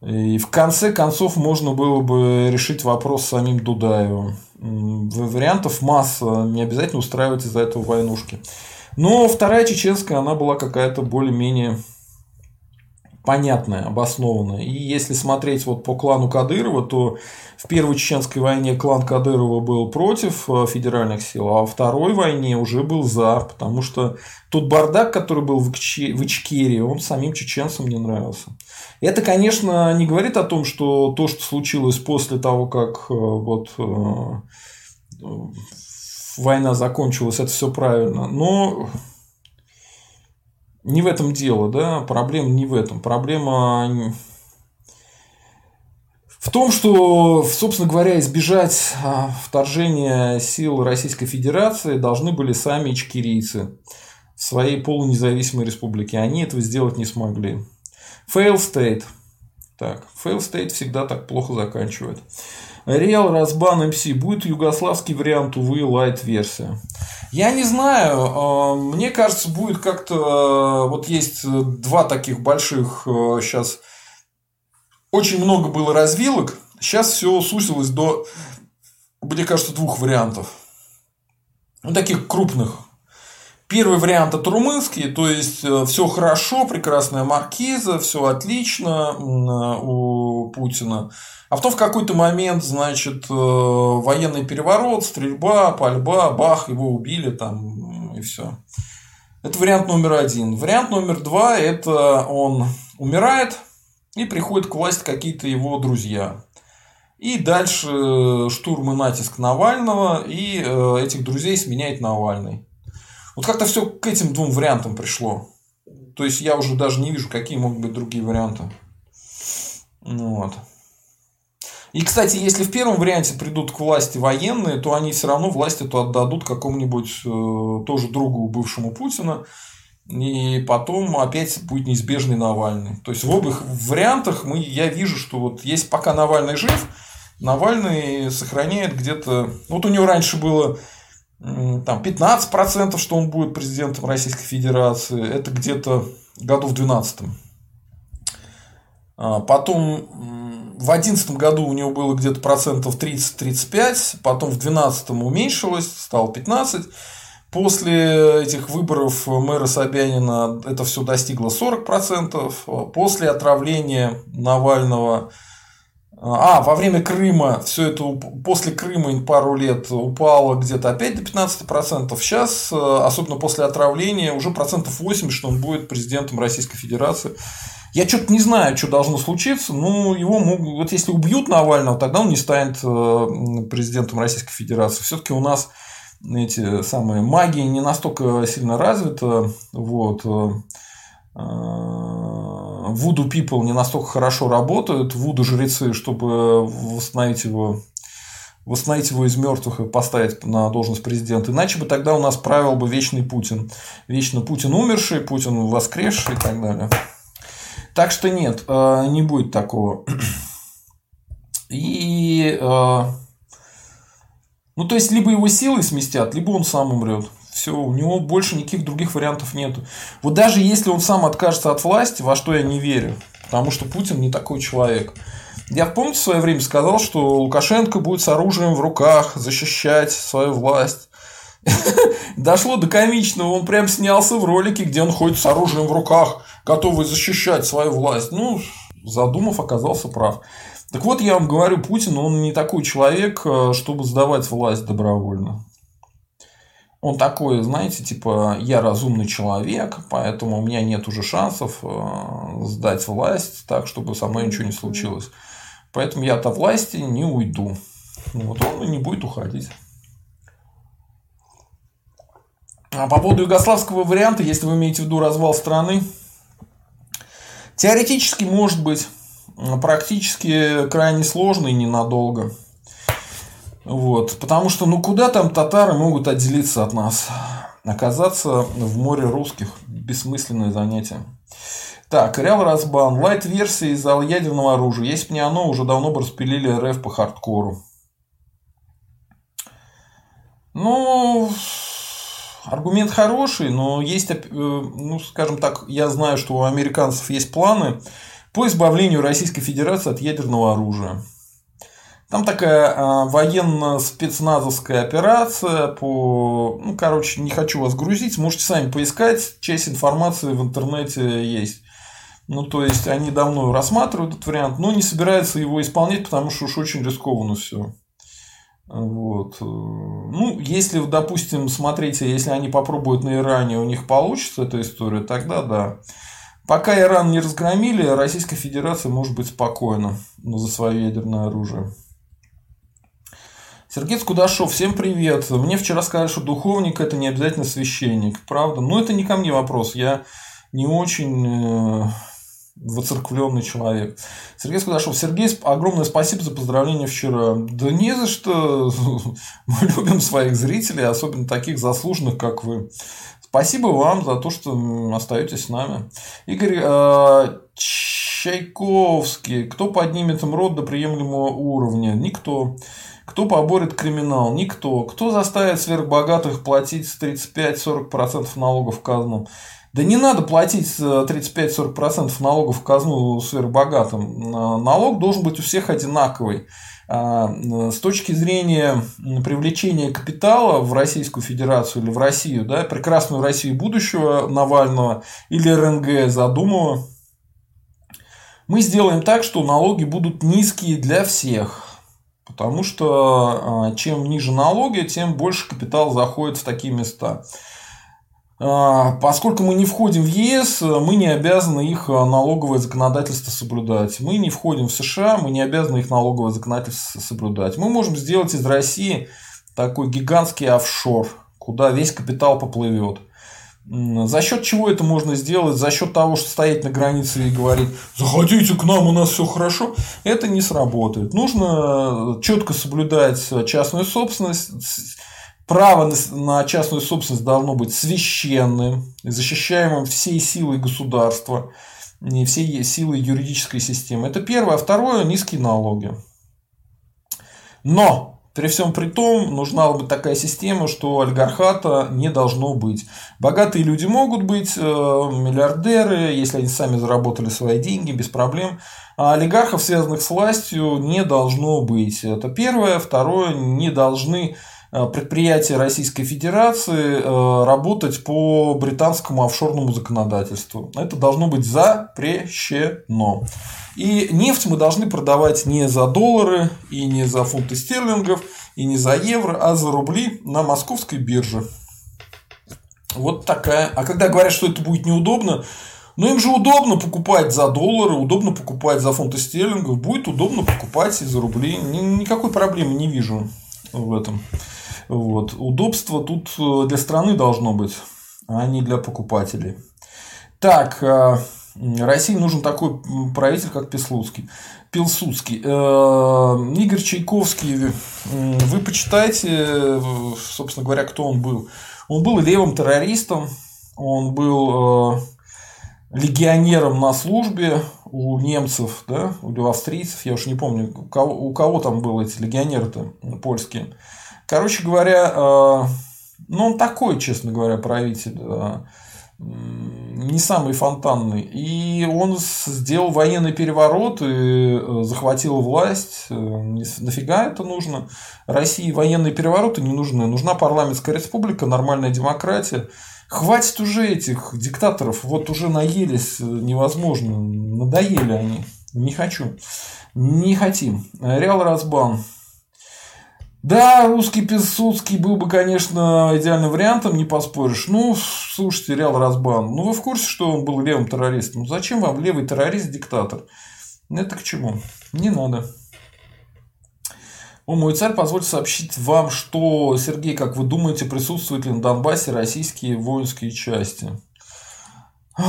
И в конце концов можно было бы решить вопрос самим Дудаевым. Вариантов масса, не обязательно устраивать из-за этого войнушки. Но вторая чеченская, она была какая-то более-менее понятное, обоснованное. И если смотреть вот по клану Кадырова, то в Первой Чеченской войне клан Кадырова был против э, федеральных сил, а во Второй войне уже был за, потому что тот бардак, который был в Ичкерии, он самим чеченцам не нравился. Это, конечно, не говорит о том, что то, что случилось после того, как э, вот э, война закончилась, это все правильно. Но не в этом дело, да, проблема не в этом. Проблема в том, что, собственно говоря, избежать а, вторжения сил Российской Федерации должны были сами ичкерийцы. в своей полунезависимой республике. Они этого сделать не смогли. Fail state. Так, fail state всегда так плохо заканчивает. Real Разбан MC будет югославский вариант, увы, лайт версия. Я не знаю, а, мне кажется, будет как-то... А, вот есть два таких больших сейчас... Очень много было развилок. Сейчас все сузилось до, мне кажется, двух вариантов. Ну, таких крупных. Первый вариант это румынский, то есть э, все хорошо, прекрасная маркиза, все отлично у Путина. А потом в какой-то момент, значит, э, военный переворот, стрельба, пальба, бах, его убили там и все. Это вариант номер один. Вариант номер два – это он умирает, и приходят к власти какие-то его друзья. И дальше э, штурм и натиск Навального, и этих друзей сменяет Навальный. Вот как-то все к этим двум вариантам пришло. То есть я уже даже не вижу, какие могут быть другие варианты. Ну вот. И, кстати, если в первом варианте придут к власти военные, то они все равно власть эту отдадут какому-нибудь э, тоже другу бывшему Путина. И потом опять будет неизбежный Навальный. То есть в обоих вариантах мы, я вижу, что вот есть пока Навальный жив, Навальный сохраняет где-то... Вот у него раньше было там 15%, что он будет президентом Российской Федерации, это где-то году в 12 а, Потом в 2011 году у него было где-то процентов 30-35, потом в 2012 уменьшилось, стало 15. После этих выборов мэра Собянина это все достигло 40%. После отравления Навального а, во время Крыма, все это после Крыма пару лет упало где-то опять до 15%. Сейчас, э, особенно после отравления, уже процентов 80, что он будет президентом Российской Федерации. Я что-то не знаю, что должно случиться. Ну, его могут, вот если убьют Навального, тогда он не станет э, президентом Российской Федерации. Все-таки у нас эти самые магии не настолько сильно развита. Вот. Э, Вуду People не настолько хорошо работают, Вуду жрецы, чтобы восстановить его восстановить его из мертвых и поставить на должность президента. Иначе бы тогда у нас правил бы вечный Путин. Вечно Путин умерший, Путин воскресший и так далее. Так что нет, э, не будет такого. И э, ну, то есть, либо его силой сместят, либо он сам умрет. Все, у него больше никаких других вариантов нет. Вот даже если он сам откажется от власти, во что я не верю, потому что Путин не такой человек. Я, помните, в свое время сказал, что Лукашенко будет с оружием в руках защищать свою власть. Дошло до комичного, он прям снялся в ролике, где он ходит с оружием в руках, готовый защищать свою власть. Ну, задумав, оказался прав. Так вот, я вам говорю, Путин, он не такой человек, э, чтобы сдавать власть добровольно. Он такой, знаете, типа, я разумный человек, поэтому у меня нет уже шансов э, сдать власть так, чтобы со мной ничего не случилось. Поэтому я от власти не уйду. Вот он не будет уходить. А по поводу югославского варианта, если вы имеете в виду развал страны, теоретически может быть, практически крайне сложно и ненадолго. Вот. Потому что, ну, куда там татары могут отделиться от нас? Оказаться в море русских. Бессмысленное занятие. Так, Реал Разбан. Лайт-версия из ядерного оружия. Если бы не оно, уже давно бы распилили РФ по хардкору. Ну, аргумент хороший, но есть, э, ну, скажем так, я знаю, что у американцев есть планы по избавлению Российской Федерации от ядерного оружия. Там такая а, военно-спецназовская операция по... Ну, короче, не хочу вас грузить, можете сами поискать, часть информации в интернете есть. Ну, то есть, они давно рассматривают этот вариант, но не собираются его исполнять, потому что уж очень рискованно все. Вот. Ну, если, допустим, смотрите, если они попробуют на Иране, у них получится эта история, тогда да. Пока Иран не разгромили, Российская Федерация может быть спокойна за свое ядерное оружие. Сергей Скудашов, всем привет. Мне вчера сказали, что духовник это не обязательно священник. Правда? Но это не ко мне вопрос. Я не очень э, воцерквленный человек. Сергей Скудашов, Сергей, огромное спасибо за поздравление вчера. Да не за что. Мы любим своих зрителей, особенно таких заслуженных, как вы. Спасибо вам за то, что остаетесь с нами. Игорь э, Чайковский. Кто поднимет МРОД до приемлемого уровня? Никто. Кто поборет криминал? Никто. Кто заставит сверхбогатых платить 35-40% налогов в казну? Да не надо платить 35-40% налогов в казну сверхбогатым. Налог должен быть у всех одинаковый. А, с точки зрения привлечения капитала в Российскую Федерацию или в Россию, да, прекрасную Россию будущего Навального или РНГ Задумова, мы сделаем так, что налоги будут низкие для всех. Потому что чем ниже налоги, тем больше капитал заходит в такие места. А, поскольку мы не входим в ЕС, мы не обязаны их а, налоговое законодательство соблюдать. Мы не входим в США, мы не обязаны их налоговое законодательство соблюдать. Мы можем сделать из России такой гигантский офшор, куда весь капитал поплывет. За счет чего это можно сделать? За счет того, что стоять на границе и говорить, заходите к нам, у нас все хорошо, это не сработает. Нужно четко соблюдать частную собственность, Право на частную собственность должно быть священным, защищаемым всей силой государства, не всей силой юридической системы. Это первое. А второе – низкие налоги. Но при всем при том, нужна бы такая система, что олигархата не должно быть. Богатые люди могут быть, э, миллиардеры, если они сами заработали свои деньги, без проблем. А олигархов, связанных с властью, не должно быть. Это первое. Второе, не должны предприятия Российской Федерации э, работать по британскому офшорному законодательству. Это должно быть запрещено. И нефть мы должны продавать не за доллары и не за фунты стерлингов и не за евро, а за рубли на московской бирже. Вот такая. А когда говорят, что это будет неудобно, ну им же удобно покупать за доллары, удобно покупать за фунты стерлингов, будет удобно покупать и за рубли. Никакой проблемы не вижу в этом. Вот. Удобство тут э, для страны должно быть, а не для покупателей. Так, э, России нужен такой правитель, как Пилсудский. Пилсудский. Э, Игорь Чайковский, вы почитайте, собственно говоря, кто он был. Он был левым террористом, он был легионером на службе у немцев, да, у австрийцев, я уж не помню, у кого, у кого там были эти легионеры-то польские. Короче говоря, э, ну, он такой, честно говоря, правитель э, не самый фонтанный. И он сделал военный переворот и э, захватил власть. Нафига это нужно? России военные перевороты не нужны. Нужна парламентская республика, нормальная демократия. Хватит уже этих диктаторов. Вот уже наелись невозможно. Надоели они. Не хочу. Не хотим. Реал Разбан. Да, русский Пилсудский был бы, конечно, идеальным вариантом, не поспоришь. Ну, слушайте, Реал Разбан, ну вы в курсе, что он был левым террористом? Зачем вам левый террорист-диктатор? Это к чему? Не надо. О, мой царь, позвольте сообщить вам, что, Сергей, как вы думаете, присутствуют ли на Донбассе российские воинские части? Ой,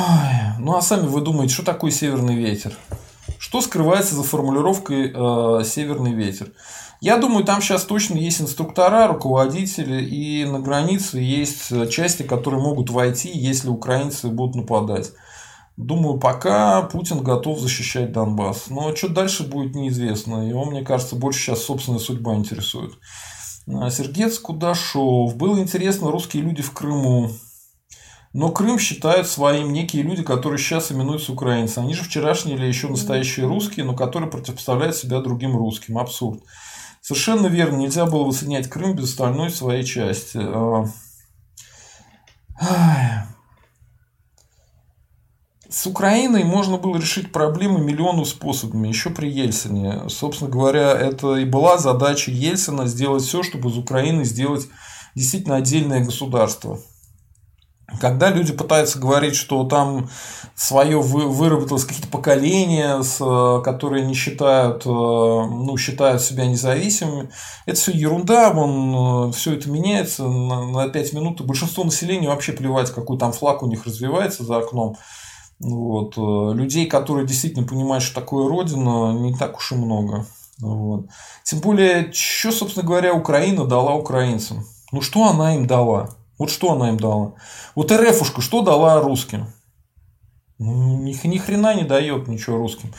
ну а сами вы думаете, что такое северный ветер? Что скрывается за формулировкой э, северный ветер? Я думаю, там сейчас точно есть инструктора, руководители, и на границе есть части, которые могут войти, если украинцы будут нападать. Думаю, пока Путин готов защищать Донбасс. Но что дальше будет неизвестно. Его, мне кажется, больше сейчас собственная судьба интересует. А, Сергец Кудашов. Было интересно, русские люди в Крыму. Но Крым считают своим некие люди, которые сейчас именуются украинцами. Они же вчерашние или еще настоящие русские, но которые противопоставляют себя другим русским. Абсурд. Совершенно верно, нельзя было высоединять Крым без остальной своей части. А, с Украиной можно было решить проблемы миллиону способами, еще при Ельцине. Собственно говоря, это и была задача Ельцина сделать все, чтобы из Украины сделать действительно отдельное государство. Когда люди пытаются говорить, что там свое выработалось какие-то поколения, которые не считают, э, ну, считают себя независимыми, это все ерунда, вон, э, все это меняется на 5 минут, и большинство населения вообще плевать, какой там флаг у них развивается за окном. Вот. Э, людей, которые действительно понимают, что такое Родина, не так уж и много. Вот. Тем более, что, собственно говоря, Украина дала украинцам? Ну, что она им дала? Вот что она им дала? Вот РФушка что дала русским? Ни, ни хрена не дает ничего русским.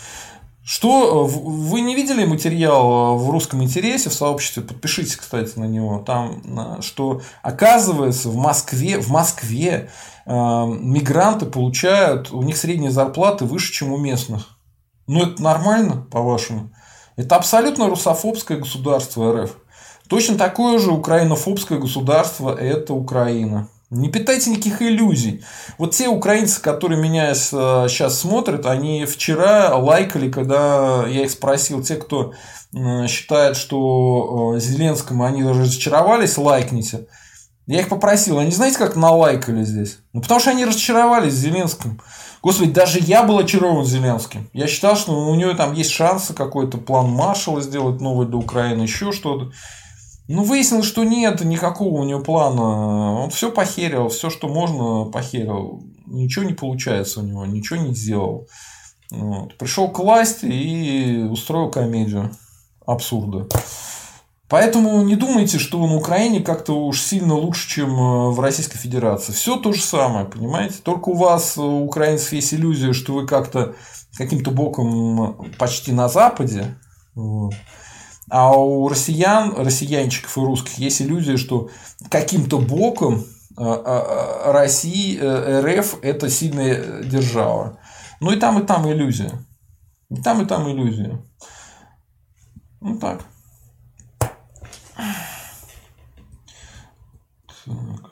Что вы не видели материал в русском интересе в сообществе? Подпишитесь, кстати, на него. Там, что оказывается в Москве, в Москве э, мигранты получают, у них средние зарплаты выше, чем у местных. Ну это нормально, по-вашему? Это абсолютно русофобское государство РФ. Точно такое же украинофобское государство – это Украина. Не питайте никаких иллюзий. Вот те украинцы, которые меня сейчас смотрят, они вчера лайкали, когда я их спросил, те, кто считает, что э, Зеленскому они разочаровались, лайкните. Я их попросил, они знаете, как налайкали здесь? Ну, потому что они разочаровались Зеленским. Господи, даже я был очарован Зеленским. Я считал, что у него там есть шансы какой-то план Маршала сделать новый для Украины, еще что-то. Ну, выяснилось, что нет никакого у него плана. Он все похерил, все, что можно, похерил. Ничего не получается у него, ничего не сделал. Вот. Пришел к власти и устроил комедию абсурда. Поэтому не думайте, что на Украине как-то уж сильно лучше, чем э, в Российской Федерации. Все то же самое, понимаете? Только у вас, у украинцев, есть иллюзия, что вы как-то каким-то боком почти на Западе. Вот. А у россиян, россиянчиков и русских есть иллюзия, что каким-то боком э, э, России, э, РФ – это сильная держава. Ну и там, и там иллюзия. И там, и там иллюзия. Ну так. Так.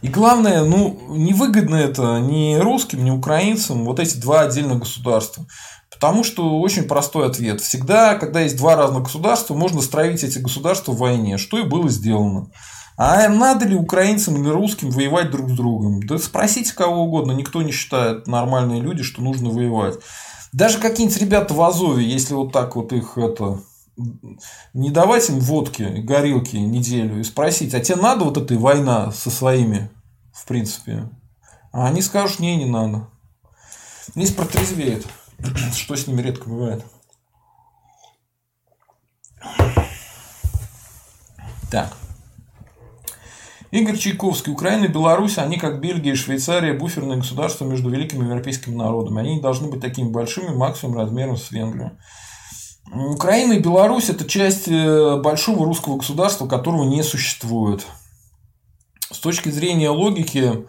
И главное, ну, невыгодно это ни русским, ни украинцам, вот эти два отдельных государства. Потому что очень простой ответ. Всегда, когда есть два разных государства, можно строить эти государства в войне, что и было сделано. А надо ли украинцам или русским воевать друг с другом? Да спросите кого угодно, никто не считает, нормальные люди, что нужно воевать. Даже какие-нибудь ребята в Азове, если вот так вот их это не давать им водки, горилки неделю и спросить, а тебе надо вот эта война со своими, в принципе? А они скажут, не, не надо. Здесь протрезвеет. Что с ними редко бывает. Так. Игорь Чайковский. Украина и Беларусь, они как Бельгия и Швейцария, буферные государства между великими европейскими народами. Они не должны быть такими большими, максимум размером с Венгрию. Украина и Беларусь – это часть э, большого русского государства, которого не существует. С точки зрения логики,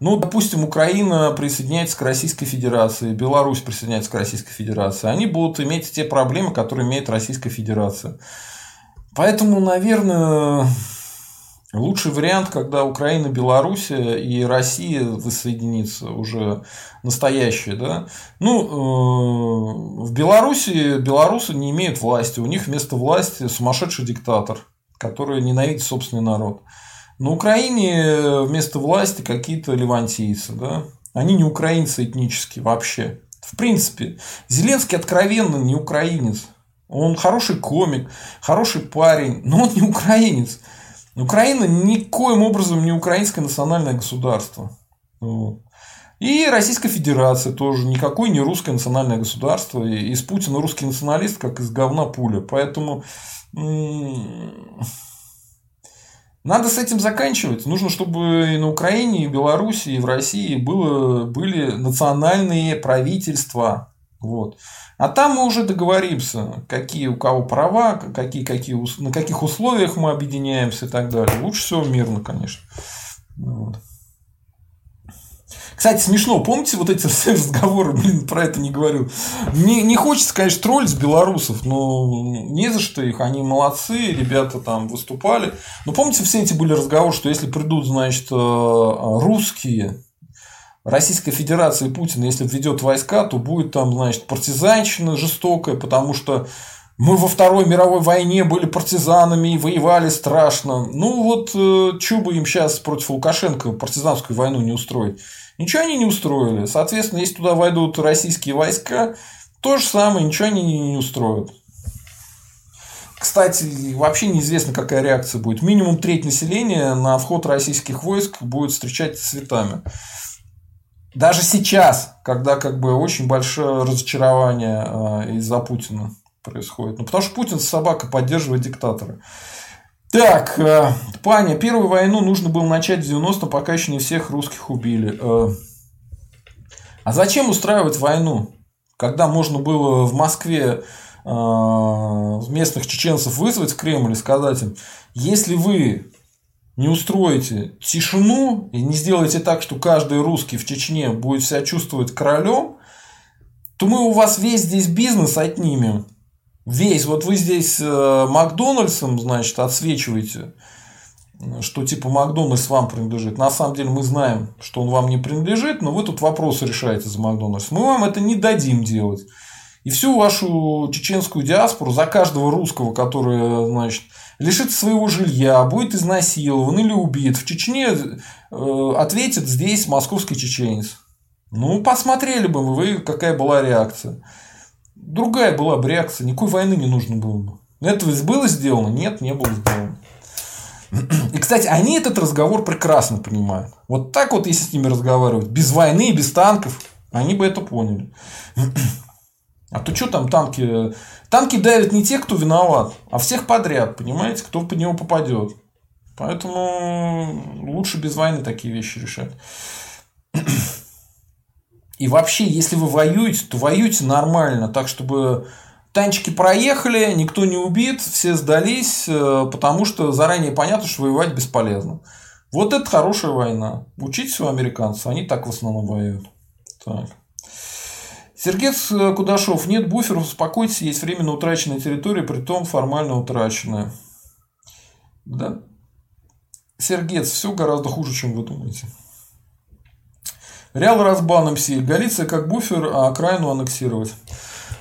ну, допустим, Украина присоединяется к Российской Федерации, Беларусь присоединяется к Российской Федерации. Они будут иметь те проблемы, которые имеет Российская Федерация. Поэтому, наверное, лучший вариант, когда Украина, Беларусь и Россия воссоединится уже настоящие. Да? Ну, э, в Беларуси белорусы не имеют власти. У них вместо власти сумасшедший диктатор, который ненавидит собственный народ. На Украине э, вместо власти какие-то левантийцы, да? Они не украинцы этнически вообще. В принципе, Зеленский откровенно не украинец. Он хороший комик, хороший парень, но он не украинец. Украина никоим образом не украинское национальное государство. И Российская Федерация тоже никакое не русское национальное государство. Из Путина русский националист, как из говна пуля. Поэтому надо с этим заканчивать. Нужно, чтобы и на Украине, и в Беларуси, и в России было, были национальные правительства. Вот. А там мы уже договоримся, какие у кого права, какие, какие, на каких условиях мы объединяемся и так далее. Лучше всего мирно, конечно. Вот. Кстати, смешно, помните вот эти разговоры, блин, про это не говорил. Не, не хочется, конечно, троллить белорусов, но не за что их, они молодцы, ребята там выступали. Но помните, все эти были разговоры, что если придут, значит, э, русские, Российская Федерация и Путин, если введет войска, то будет там, значит, партизанщина жестокая, потому что мы во Второй мировой войне были партизанами и воевали страшно. Ну вот, э, что бы им сейчас против Лукашенко партизанскую войну не устроить? Ничего они не устроили. Соответственно, если туда войдут российские войска, то же самое, ничего они не устроят. Кстати, вообще неизвестно, какая реакция будет. Минимум треть населения на вход российских войск будет встречать цветами. Даже сейчас, когда как бы очень большое разочарование а, из-за Путина происходит. Ну, потому что Путин с собакой поддерживает диктатора. Так, э, Паня, первую войну нужно было начать в 90 пока еще не всех русских убили. Э, а зачем устраивать войну, когда можно было в Москве э, местных чеченцев вызвать в Кремль и сказать им, если вы не устроите тишину и не сделаете так, что каждый русский в Чечне будет себя чувствовать королем, то мы у вас весь здесь бизнес отнимем. Весь. Вот вы здесь э, Макдональдсом, значит, отсвечиваете, что типа Макдональдс вам принадлежит. На самом деле мы знаем, что он вам не принадлежит, но вы тут вопросы решаете за Макдональдс. Мы вам это не дадим делать. И всю вашу чеченскую диаспору за каждого русского, который, значит, лишится своего жилья, будет изнасилован или убит, в Чечне э, ответит здесь московский чеченец. Ну, посмотрели бы вы, какая была реакция. Другая была бы реакция, никакой войны не нужно было бы. Это было сделано? Нет, не было сделано. И, кстати, они этот разговор прекрасно понимают. Вот так вот, если с ними разговаривать, без войны, без танков, они бы это поняли. А то что там танки? Танки давят не те, кто виноват, а всех подряд, понимаете, кто под него попадет. Поэтому лучше без войны такие вещи решать. И вообще, если вы воюете, то воюйте нормально, так чтобы танчики проехали, никто не убит, все сдались, э, потому что заранее понятно, что воевать бесполезно. Вот это хорошая война. Учитесь у американцев, они так в основном воюют. Так. Сергей Кудашов. Нет буферов, успокойтесь, есть временно утраченная территория, при том формально утраченная. Да. Сергец, все гораздо хуже, чем вы думаете. Реал разбан МС. Галиция как буфер, а окраину аннексировать.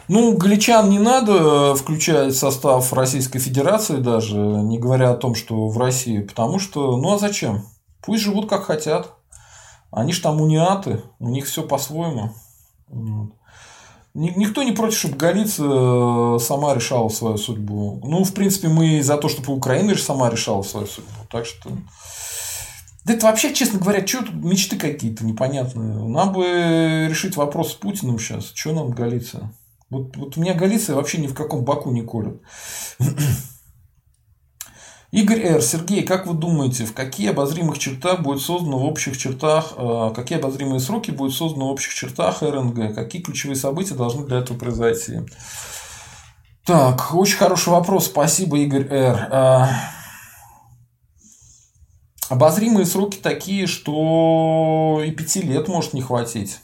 Ну, галичан не надо включать в состав Российской Федерации даже, не говоря о том, что в России, потому что, ну а зачем? Пусть живут как хотят. Они же там униаты, у них все по-своему. Никто не против, чтобы Галиция э, сама решала свою судьбу. Ну, в принципе, мы за то, чтобы Украина же сама решала свою судьбу. Так что... Да это вообще, честно говоря, что тут мечты какие-то непонятные. Нам бы решить вопрос с Путиным сейчас. Что нам Галиция? Вот, вот меня Галиция вообще ни в каком баку не колет. Игорь Р. Сергей, как вы думаете, в какие обозримых чертах будет создано в общих чертах, э, какие обозримые сроки будет создано в общих чертах РНГ? Какие ключевые события должны для этого произойти? Так, очень хороший вопрос. Спасибо, Игорь Р. Обозримые сроки такие, что и пяти лет может не хватить.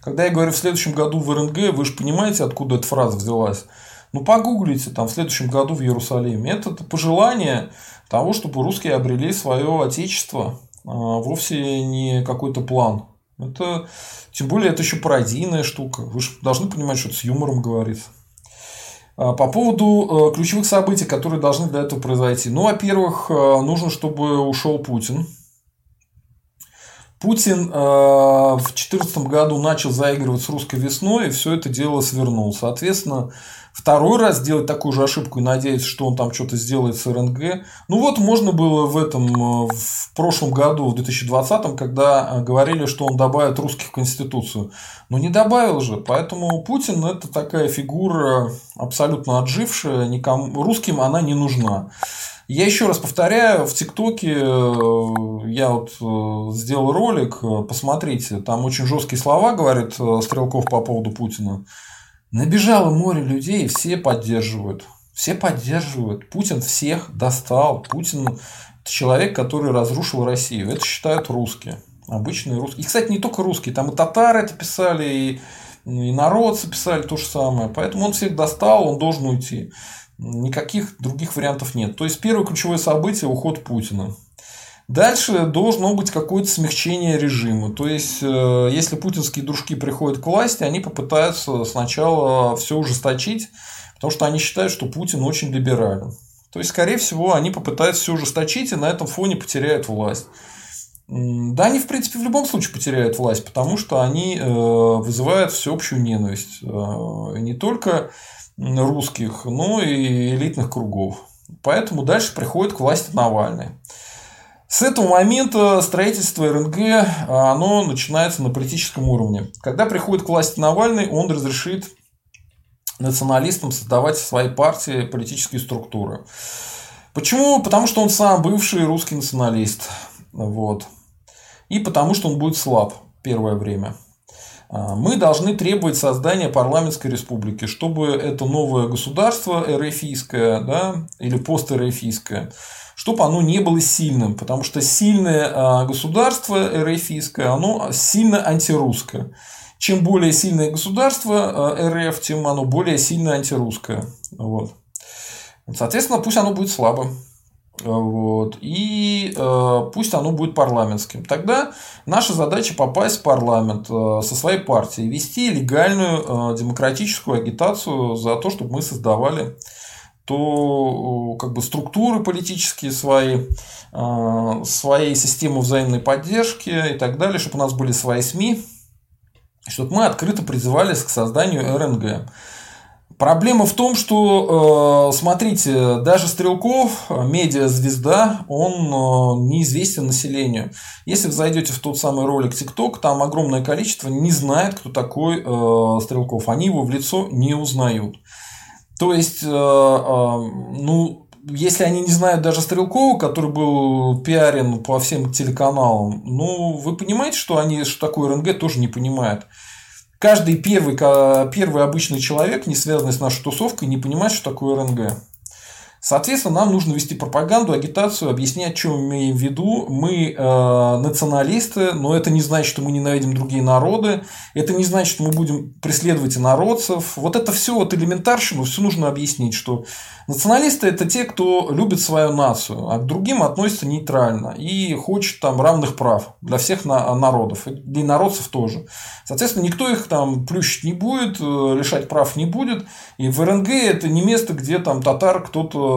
Когда я говорю в следующем году в РНГ, вы же понимаете, откуда эта фраза взялась. Ну, погуглите там в следующем году в Иерусалиме. Это пожелание того, чтобы русские обрели свое отечество, а вовсе не какой-то план. Это, тем более, это еще пародийная штука. Вы же должны понимать, что это с юмором говорится. А, по поводу э, ключевых событий, которые должны для этого произойти. Ну, во-первых, э, нужно, чтобы ушел Путин. Путин э, в 2014 году начал заигрывать с русской весной, и все это дело свернул. Соответственно, второй раз сделать такую же ошибку и надеяться, что он там что-то сделает с РНГ. Ну вот можно было в этом, э, в прошлом году, в 2020, когда э, говорили, что он добавит русских в Конституцию. Но не добавил же. Поэтому Путин это такая фигура абсолютно отжившая, никому, русским она не нужна. Я еще раз повторяю, в ТикТоке э, я вот э, сделал ролик, э, посмотрите, там очень жесткие слова говорит Стрелков по поводу Путина. Набежало море людей, все поддерживают. Все поддерживают. Путин всех достал. Путин человек, который разрушил Россию. Это считают русские. Обычные русские. И, кстати, не только русские. Там и татары это писали, и, и народцы писали то же самое. Поэтому он всех достал, он должен уйти. Никаких других вариантов нет. То есть первое ключевое событие – уход Путина. Дальше должно быть какое-то смягчение режима. То есть, э, если путинские дружки приходят к власти, они попытаются сначала все ужесточить, потому что они считают, что Путин очень либерален. То есть, скорее всего, они попытаются все ужесточить и на этом фоне потеряют власть. Да, они, в принципе, в любом случае потеряют власть, потому что они э, вызывают всеобщую ненависть. Э, не только русских, ну и элитных кругов. Поэтому дальше приходит к власти Навальный. С этого момента строительство РНГ оно начинается на политическом уровне. Когда приходит к власти Навальный, он разрешит националистам создавать свои партии, политические структуры. Почему? Потому что он сам бывший русский националист. Вот. И потому что он будет слаб первое время. А, мы должны требовать создания парламентской республики, чтобы это новое государство РФийское да, или пост-РФийское, чтобы оно не было сильным, потому что сильное а, государство РФийское, оно сильно антирусское. Чем более сильное государство а, РФ, тем оно более сильно антирусское. Вот. Соответственно, пусть оно будет слабым. Вот. И э, пусть оно будет парламентским. Тогда наша задача попасть в парламент э, со своей партией, вести легальную э, демократическую агитацию за то, чтобы мы создавали то как бы структуры политические свои, э, своей системы взаимной поддержки и так далее, чтобы у нас были свои СМИ, чтобы мы открыто призывались к созданию РНГ. Проблема в том, что, э, смотрите, даже Стрелков, медиа-звезда, он э, неизвестен населению. Если вы зайдете в тот самый ролик ТикТок, там огромное количество не знает, кто такой э, Стрелков. Они его в лицо не узнают. То есть, ну, если они не знают даже Стрелкова, который был пиарен по всем телеканалам, ну, вы понимаете, что они, что такое РНГ, тоже не понимают. Каждый первый, первый обычный человек, не связанный с нашей тусовкой, не понимает, что такое РНГ. Соответственно, нам нужно вести пропаганду, агитацию, объяснять, что мы имеем в виду. Мы э, националисты, но это не значит, что мы ненавидим другие народы. Это не значит, что мы будем преследовать инородцев. Вот это все вот элементарщину, все нужно объяснить, что националисты это те, кто любит свою нацию, а к другим относится нейтрально и хочет там равных прав для всех народов, и для инородцев тоже. Соответственно, никто их там плющить не будет, э, лишать прав не будет. И в РНГ это не место, где там татар кто-то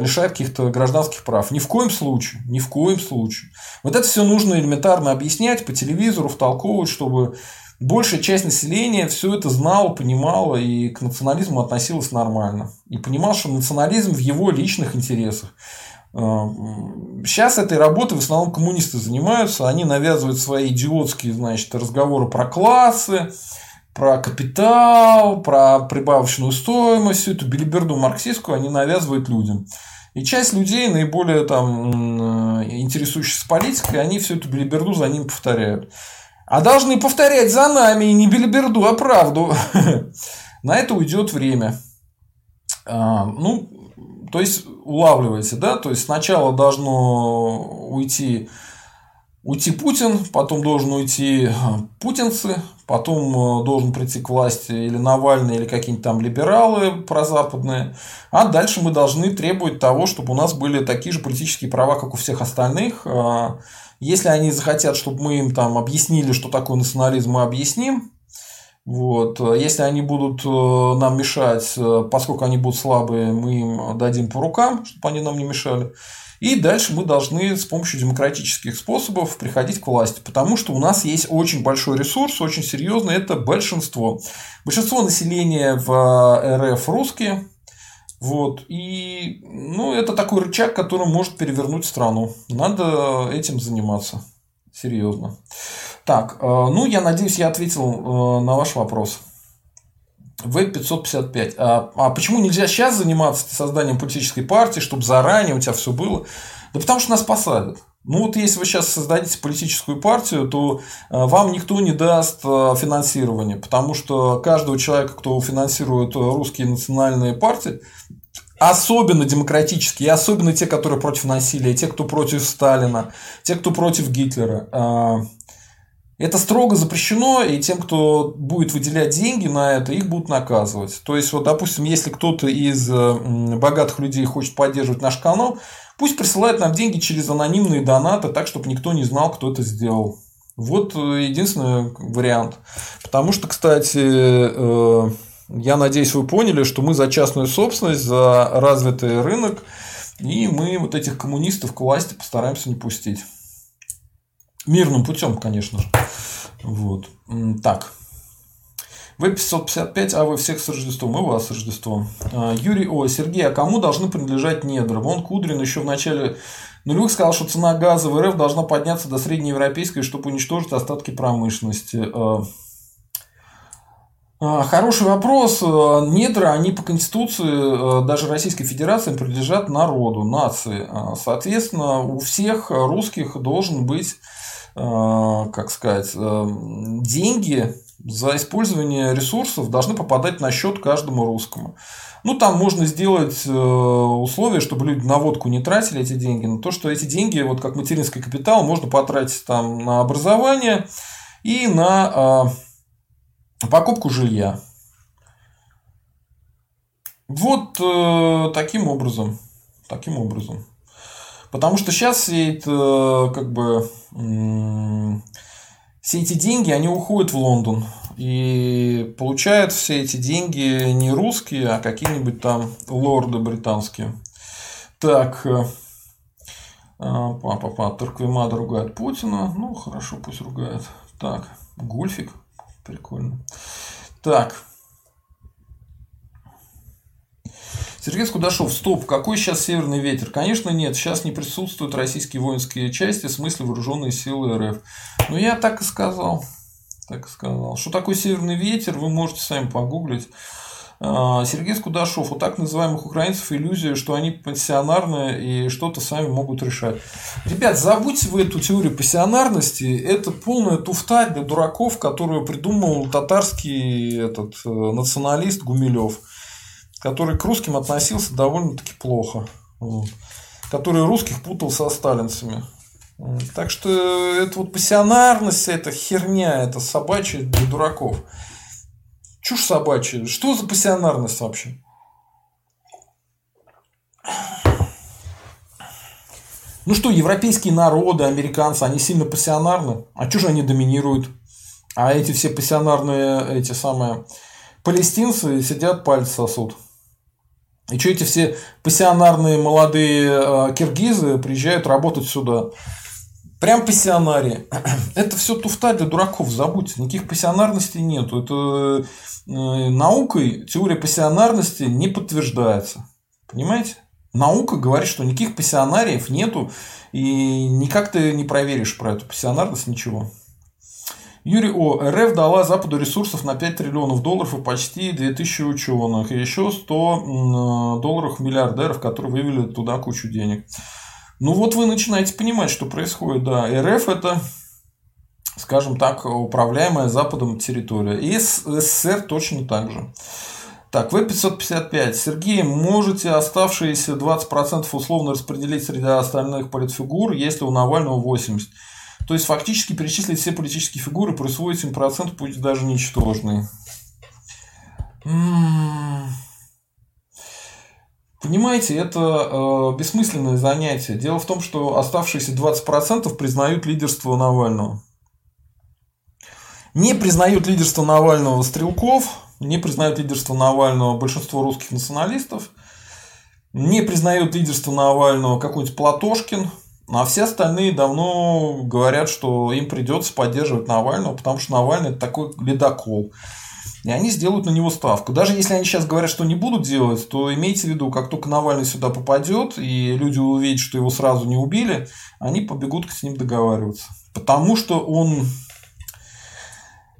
лишает каких-то гражданских прав. Ни в коем случае. Ни в коем случае. Вот это все нужно элементарно объяснять по телевизору, втолковывать, чтобы большая часть населения все это знала, понимала и к национализму относилась нормально. И понимал, что национализм в его личных интересах. Сейчас этой работой в основном коммунисты занимаются, они навязывают свои идиотские значит, разговоры про классы, про капитал, про прибавочную стоимость, всю эту билиберду марксистскую они навязывают людям. И часть людей, наиболее там, интересующихся политикой, они всю эту билиберду за ним повторяют. А должны повторять за нами и не билиберду, а правду. На это уйдет время. А, ну, то есть, улавливаете, да? То есть, сначала должно уйти уйти Путин, потом должен уйти э, путинцы, потом э, должен прийти к власти или Навальный, или какие-нибудь там либералы прозападные. А дальше мы должны требовать того, чтобы у нас были такие же политические права, как у всех остальных. Э, если они захотят, чтобы мы им там объяснили, что такое национализм, мы объясним. Вот. Если они будут нам мешать, поскольку они будут слабые, мы им дадим по рукам, чтобы они нам не мешали. И дальше мы должны с помощью демократических способов приходить к власти, потому что у нас есть очень большой ресурс, очень серьезный, это большинство. Большинство населения в э, РФ русские, вот. И ну, это такой рычаг, который может перевернуть страну. Надо этим заниматься. Серьезно. Так, э, ну, я надеюсь, я ответил э, на ваш вопрос. В-555. А, а почему нельзя сейчас заниматься созданием политической партии, чтобы заранее у тебя все было? Да потому что нас посадят. Ну вот если вы сейчас создадите политическую партию, то а, вам никто не даст а, финансирование, потому что каждого человека, кто финансирует русские национальные партии, особенно демократические, особенно те, которые против насилия, те, кто против Сталина, те, кто против Гитлера, а, это строго запрещено, и тем, кто будет выделять деньги на это, их будут наказывать. То есть, вот, допустим, если кто-то из богатых людей хочет поддерживать наш канал, пусть присылает нам деньги через анонимные донаты, так, чтобы никто не знал, кто это сделал. Вот э, единственный вариант. Потому что, кстати, э, я надеюсь, вы поняли, что мы за частную собственность, за развитый рынок, и мы вот этих коммунистов к власти постараемся не пустить. Мирным путем, конечно же. Вот. Так. В-555, а вы всех с Рождеством, и вас с Рождеством. А, Юрий О. Сергей, а кому должны принадлежать недра? Вон Кудрин еще в начале нулевых сказал, что цена газа в РФ должна подняться до среднеевропейской, чтобы уничтожить остатки промышленности. А, А, хороший вопрос. Недра, они по Конституции, даже Российской Федерации, принадлежат народу, нации. Соответственно, у всех русских должен быть, как сказать, деньги за использование ресурсов должны попадать на счет каждому русскому. Ну, там можно сделать условия, чтобы люди на водку не тратили эти деньги, но то, что эти деньги, вот как материнский капитал, можно потратить там на образование и на покупку жилья. Вот э, таким образом. Таким образом. Потому что сейчас это, как бы, э, все эти деньги, они уходят в Лондон. И получают все эти деньги не русские, а какие-нибудь там лорды британские. Так, э, а, папа, папа, Турквемада ругает Путина. Ну, хорошо, пусть ругает. Так, Гульфик. Прикольно. Так. Сергей Скудашов, стоп, какой сейчас северный ветер? Конечно, нет, сейчас не присутствуют российские воинские части, в смысле вооруженные силы РФ. Ну, я так и сказал. Так и сказал. Что такое северный ветер, вы можете сами погуглить. А, Сергей Скудашов, у так называемых украинцев иллюзия, что они пассионарные и что-то сами могут решать. Ребят, забудьте вы эту теорию пассионарности. Это полная туфта для дураков, которую придумал татарский этот, э, националист Гумилев, который к русским относился довольно-таки плохо. Вот. Который русских путал со сталинцами. Так что это вот пассионарность, это херня, это собачья для дураков. Чушь собачья. Что за пассионарность вообще? Ну что, европейские народы, американцы, они сильно пассионарны. А что же они доминируют? А эти все пассионарные, эти самые палестинцы сидят, пальцы сосут. И что эти все пассионарные молодые э, киргизы приезжают работать сюда? Прям пассионарии. Это все туфта для дураков, забудьте. Никаких пассионарностей нету. Это Э, наукой теория пассионарности не подтверждается. Понимаете? Наука говорит, что никаких пассионариев нету, и никак ты не проверишь про эту пассионарность ничего. Юрий О. РФ дала Западу ресурсов на 5 триллионов долларов и почти 2000 ученых. И еще 100 долларов миллиардеров, которые вывели туда кучу денег. Ну вот вы начинаете понимать, что происходит. Да, РФ это скажем так, управляемая Западом территория. И СССР точно так же. Так, В-555. Сергей, можете оставшиеся 20% условно распределить среди остальных политфигур, если у Навального 80%. То есть, фактически перечислить все политические фигуры, присвоить им процент, пусть даже ничтожный. М-м. Понимаете, это э, бессмысленное занятие. Дело в том, что оставшиеся 20% признают лидерство Навального. Не признают лидерство Навального Стрелков, не признают лидерство Навального большинство русских националистов, не признают лидерство Навального какой-нибудь Платошкин, а все остальные давно говорят, что им придется поддерживать Навального, потому что Навальный это такой ледокол. И они сделают на него ставку. Даже если они сейчас говорят, что не будут делать, то имейте в виду, как только Навальный сюда попадет, и люди увидят, что его сразу не убили, они побегут с ним договариваться. Потому что он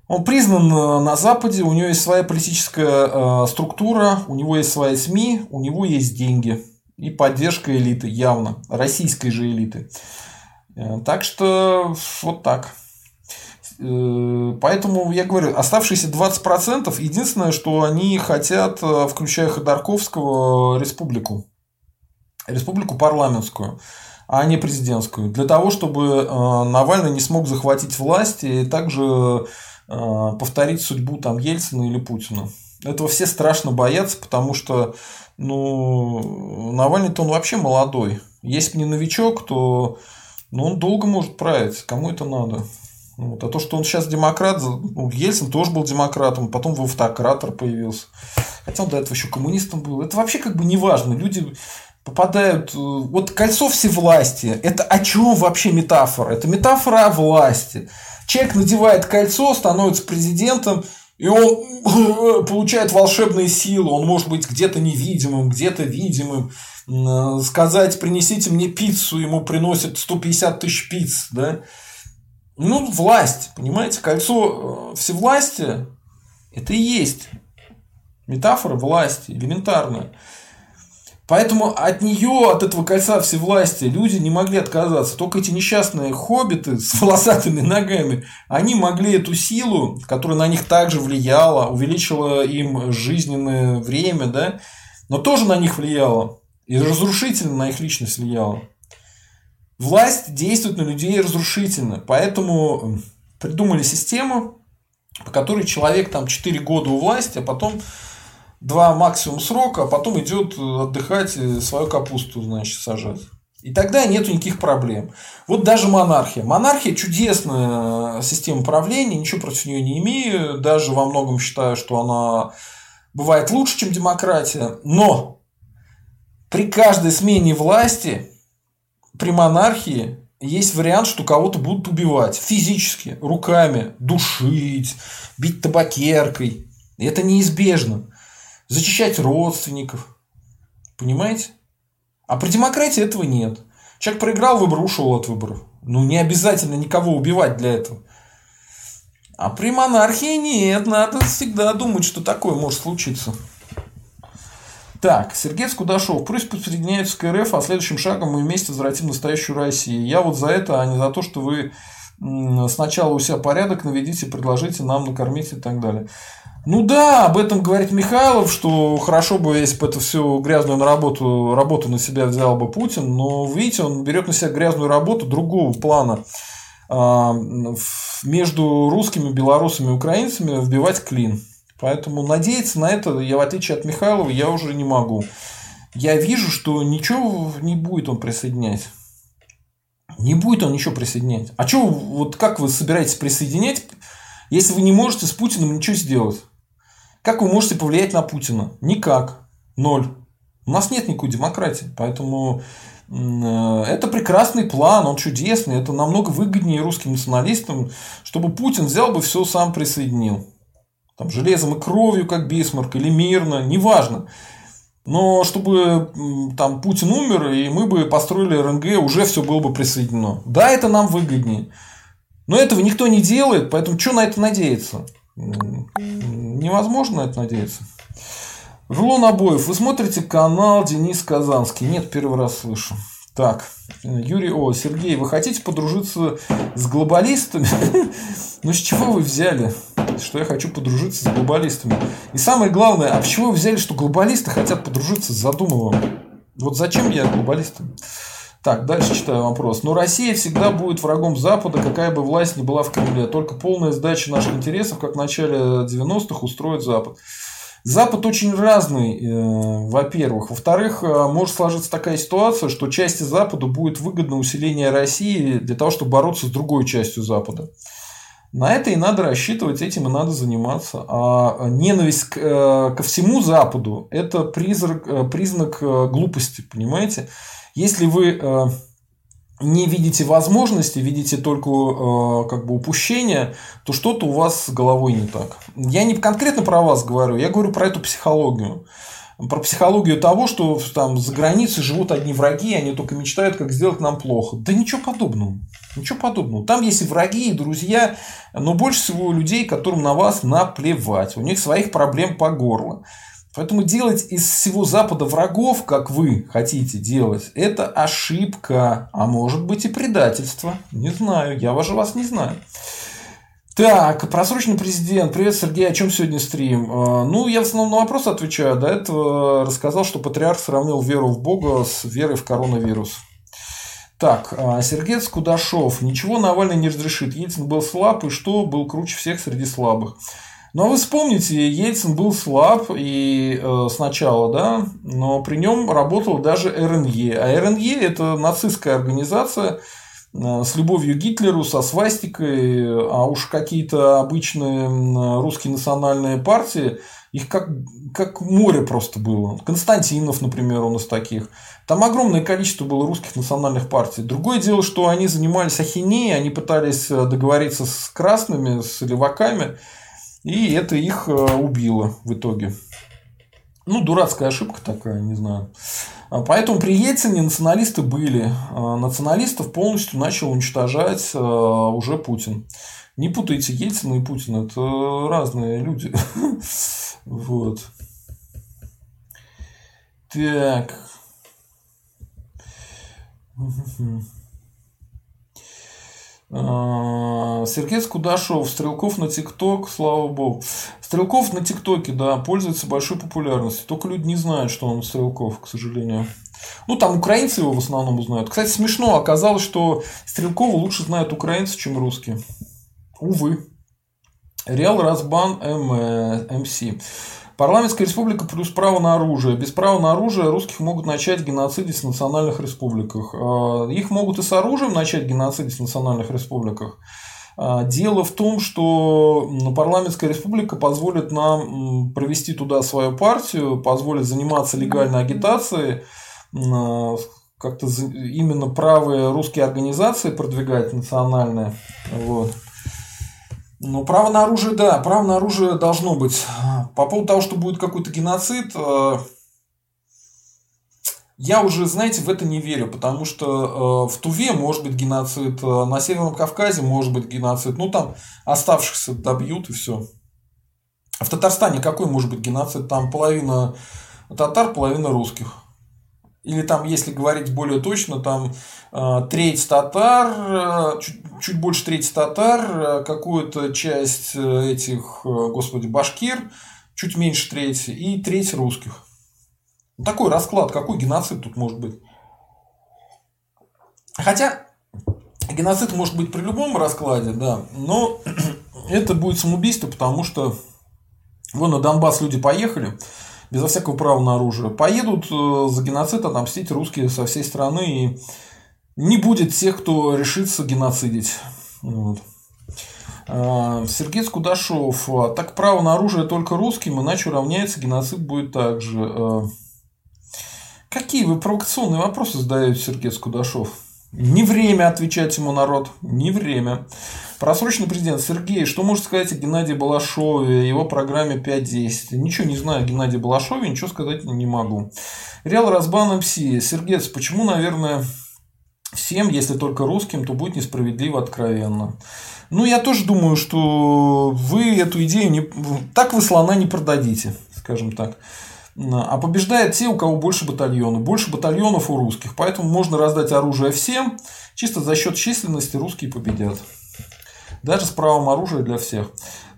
он признан э, на Западе, у него есть своя политическая э, структура, у него есть свои СМИ, у него есть деньги и поддержка элиты, явно, российской же элиты. Э, так что вот так. Поэтому я говорю, оставшиеся 20%, единственное, что они хотят, включая Ходорковского, республику. Республику парламентскую, а не президентскую. Для того, чтобы Навальный не смог захватить власть и также Э, повторить судьбу там Ельцина или Путина. Этого все страшно боятся, потому что ну, Навальный-то он вообще молодой. Если бы не новичок, то ну, он долго может править. Кому это надо? Вот. А то, что он сейчас демократ, ну, Ельцин тоже был демократом, потом в автократор появился. Хотя он до этого еще коммунистом был. Это вообще как бы не важно. Люди попадают... Э, вот кольцо всевластия. Это о чем вообще метафора? Это метафора о власти. Человек надевает кольцо, становится президентом, и он получает волшебные силы. Он может быть где-то невидимым, где-то видимым. Э, сказать, принесите мне пиццу, ему приносят 150 тысяч пиц. Да? Ну, власть, понимаете, кольцо э, всевластия – Это и есть метафора власти, элементарная. Поэтому от нее, от этого кольца всевластия, люди не могли отказаться. Только эти несчастные хоббиты с волосатыми ногами, они могли эту силу, которая на них также влияла, увеличила им жизненное время, да, но тоже на них влияла. И разрушительно на их личность влияла. Власть действует на людей разрушительно. Поэтому придумали систему, по которой человек там 4 года у власти, а потом два максимум срока, а потом идет э, отдыхать э, свою капусту, значит, сажать. И тогда нет никаких проблем. Вот даже монархия. Монархия чудесная система правления, ничего против нее не имею. Даже во многом считаю, что она бывает лучше, чем демократия. Но при каждой смене власти, при монархии, есть вариант, что кого-то будут убивать физически, руками, душить, бить табакеркой. Это неизбежно зачищать родственников. Понимаете? А при демократии этого нет. Человек проиграл выбор, ушел от выборов. Ну, не обязательно никого убивать для этого. А при монархии нет, надо всегда думать, что такое может случиться. Так, Сергей Скудашов. Пусть присоединяются к РФ, а следующим шагом мы вместе возвратим настоящую Россию. Я вот за это, а не за то, что вы сначала у себя порядок наведите, предложите нам накормить и так далее. Ну да, об этом говорит Михайлов, что хорошо бы, если бы это всю грязную работу, работу на себя взял бы Путин, но видите, он берет на себя грязную работу другого плана а, между русскими, белорусами и украинцами вбивать клин. Поэтому надеяться на это, я в отличие от Михайлова, я уже не могу. Я вижу, что ничего не будет он присоединять. Не будет он ничего присоединять. А что, вот как вы собираетесь присоединять, если вы не можете с Путиным ничего сделать? Как вы можете повлиять на Путина? Никак. Ноль. У нас нет никакой демократии. Поэтому э, это прекрасный план, он чудесный. Это намного выгоднее русским националистам, чтобы Путин взял бы все сам присоединил. Там, железом и кровью, как Бисмарк, или мирно, неважно. Но чтобы там Путин умер, и мы бы построили РНГ, уже все было бы присоединено. Да, это нам выгоднее. Но этого никто не делает, поэтому что на это надеяться? Невозможно это надеяться. Рулон обоев. Вы смотрите канал Денис Казанский? Нет, первый раз слышу. Так, Юрий О, Сергей, вы хотите подружиться с глобалистами? Ну, с чего вы взяли, что я хочу подружиться с глобалистами? И самое главное, а почему вы взяли, что глобалисты хотят подружиться с Задумовым? Вот зачем я глобалистам? Так, дальше читаю вопрос. Но Россия всегда будет врагом Запада, какая бы власть ни была в Кремле. Только полная сдача наших интересов, как в начале 90-х, устроит Запад. Запад очень разный, э, во-первых. Во-вторых, э, может сложиться такая ситуация, что части Запада будет выгодно усиление России для того, чтобы бороться с другой частью Запада. На это и надо рассчитывать, этим и надо заниматься. А ненависть к, э, ко всему Западу – это призрак, признак глупости, понимаете? Если вы не видите возможности, видите только э, как бы упущения, то что-то у вас с головой не так. Я не конкретно про вас говорю, я говорю про эту психологию. Про психологию того, что там за границей живут одни враги, они только мечтают, как сделать нам плохо. Да ничего подобного. Ничего подобного. Там есть и враги, и друзья, но больше всего людей, которым на вас наплевать. У них своих проблем по горло. Поэтому делать из всего Запада врагов, как вы хотите делать, это ошибка, а может быть и предательство. Не знаю, я же вас не знаю. Так, просроченный президент. Привет, Сергей. О чем сегодня стрим? А, ну, я в основном на вопрос отвечаю. До этого рассказал, что патриарх сравнил веру в Бога с верой в коронавирус. Так, а, Сергей Скудашов. Ничего Навальный не разрешит. Ельцин был слаб, и что был круче всех среди слабых. Но вы вспомните, Ельцин был слаб и э, сначала, да, но при нем работал даже РНЕ. А РНЕ – это нацистская организация э, с любовью к Гитлеру, со свастикой, а уж какие-то обычные русские национальные партии, их как, как море просто было. Константинов, например, он из таких. Там огромное количество было русских национальных партий. Другое дело, что они занимались ахинеей, они пытались э, договориться с красными, с леваками – и это их э, убило в итоге. Ну, дурацкая ошибка такая, не знаю. А поэтому при Ельцине националисты были. А националистов полностью начал уничтожать а, уже Путин. Не путайте Ельцина и Путина, это разные люди. Вот. Так. Сергей Скудашов, Стрелков на ТикТок, слава богу. Стрелков на ТикТоке, да, пользуется большой популярностью. Только люди не знают, что он Стрелков, к сожалению. Ну, там украинцы его в основном узнают. Кстати, смешно, оказалось, что Стрелкова лучше знают украинцы, чем русские. Увы. Реал Разбан МС. Парламентская республика плюс право на оружие. Без права на оружие русских могут начать геноцидить в национальных республиках. А, их могут и с оружием начать геноцидить в национальных республиках. А, дело в том, что парламентская республика позволит нам провести туда свою партию, позволит заниматься легальной агитацией, а, как-то именно правые русские организации продвигать национальные. Вот. Ну, право на оружие, да, право на оружие должно быть. По поводу того, что будет какой-то геноцид, э, я уже, знаете, в это не верю, потому что э, в Туве может быть геноцид, э, на Северном Кавказе может быть геноцид, ну там оставшихся добьют и все. В Татарстане какой может быть геноцид? Там половина татар, половина русских. Или там, если говорить более точно, там э, треть татар, э, чуть, чуть больше трети татар, э, какую-то часть э, этих, э, господи, башкир, чуть меньше трети, и треть русских. Такой расклад, какой геноцид тут может быть? Хотя геноцид может быть при любом раскладе, да, но это будет самоубийство, потому что вон на Донбасс люди поехали, безо всякого права на оружие. Поедут э, за геноцид отомстить русские со всей страны, и не будет тех, кто решится геноцидить. Вот. А, Сергей Скудашов. «А так право на оружие только русским, иначе уравняется, геноцид будет так же. А, какие вы провокационные вопросы задаете, Сергей Скудашов? Не время отвечать ему народ, не время. Просроченный президент Сергей, что может сказать о Геннадии Балашове, его программе 5.10? Ничего не знаю о Геннадии Балашове, ничего сказать не могу. Реал Разбан МС. Сергей, почему, наверное, всем, если только русским, то будет несправедливо откровенно? Ну, я тоже думаю, что вы эту идею не... Так вы слона не продадите, скажем так. А побеждают те, у кого больше батальонов. Больше батальонов у русских. Поэтому можно раздать оружие всем. Чисто за счет численности русские победят. Даже с правом оружия для всех.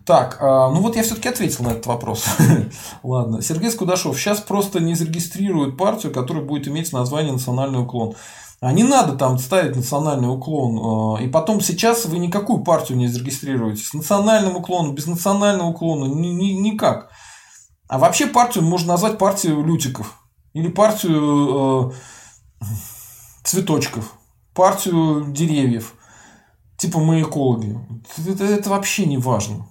Так, а, ну вот я все-таки ответил на этот вопрос. Ладно. Сергей Скудашов. Сейчас просто не зарегистрируют партию, которая будет иметь название «Национальный уклон». А не надо там ставить национальный уклон. А, и потом сейчас вы никакую партию не зарегистрируете. С национальным уклоном, без национального уклона, ни, ни, никак. А вообще партию можно назвать партию лютиков. Или партию э, цветочков. Партию деревьев. Типа мы экологи. Это, это вообще не важно.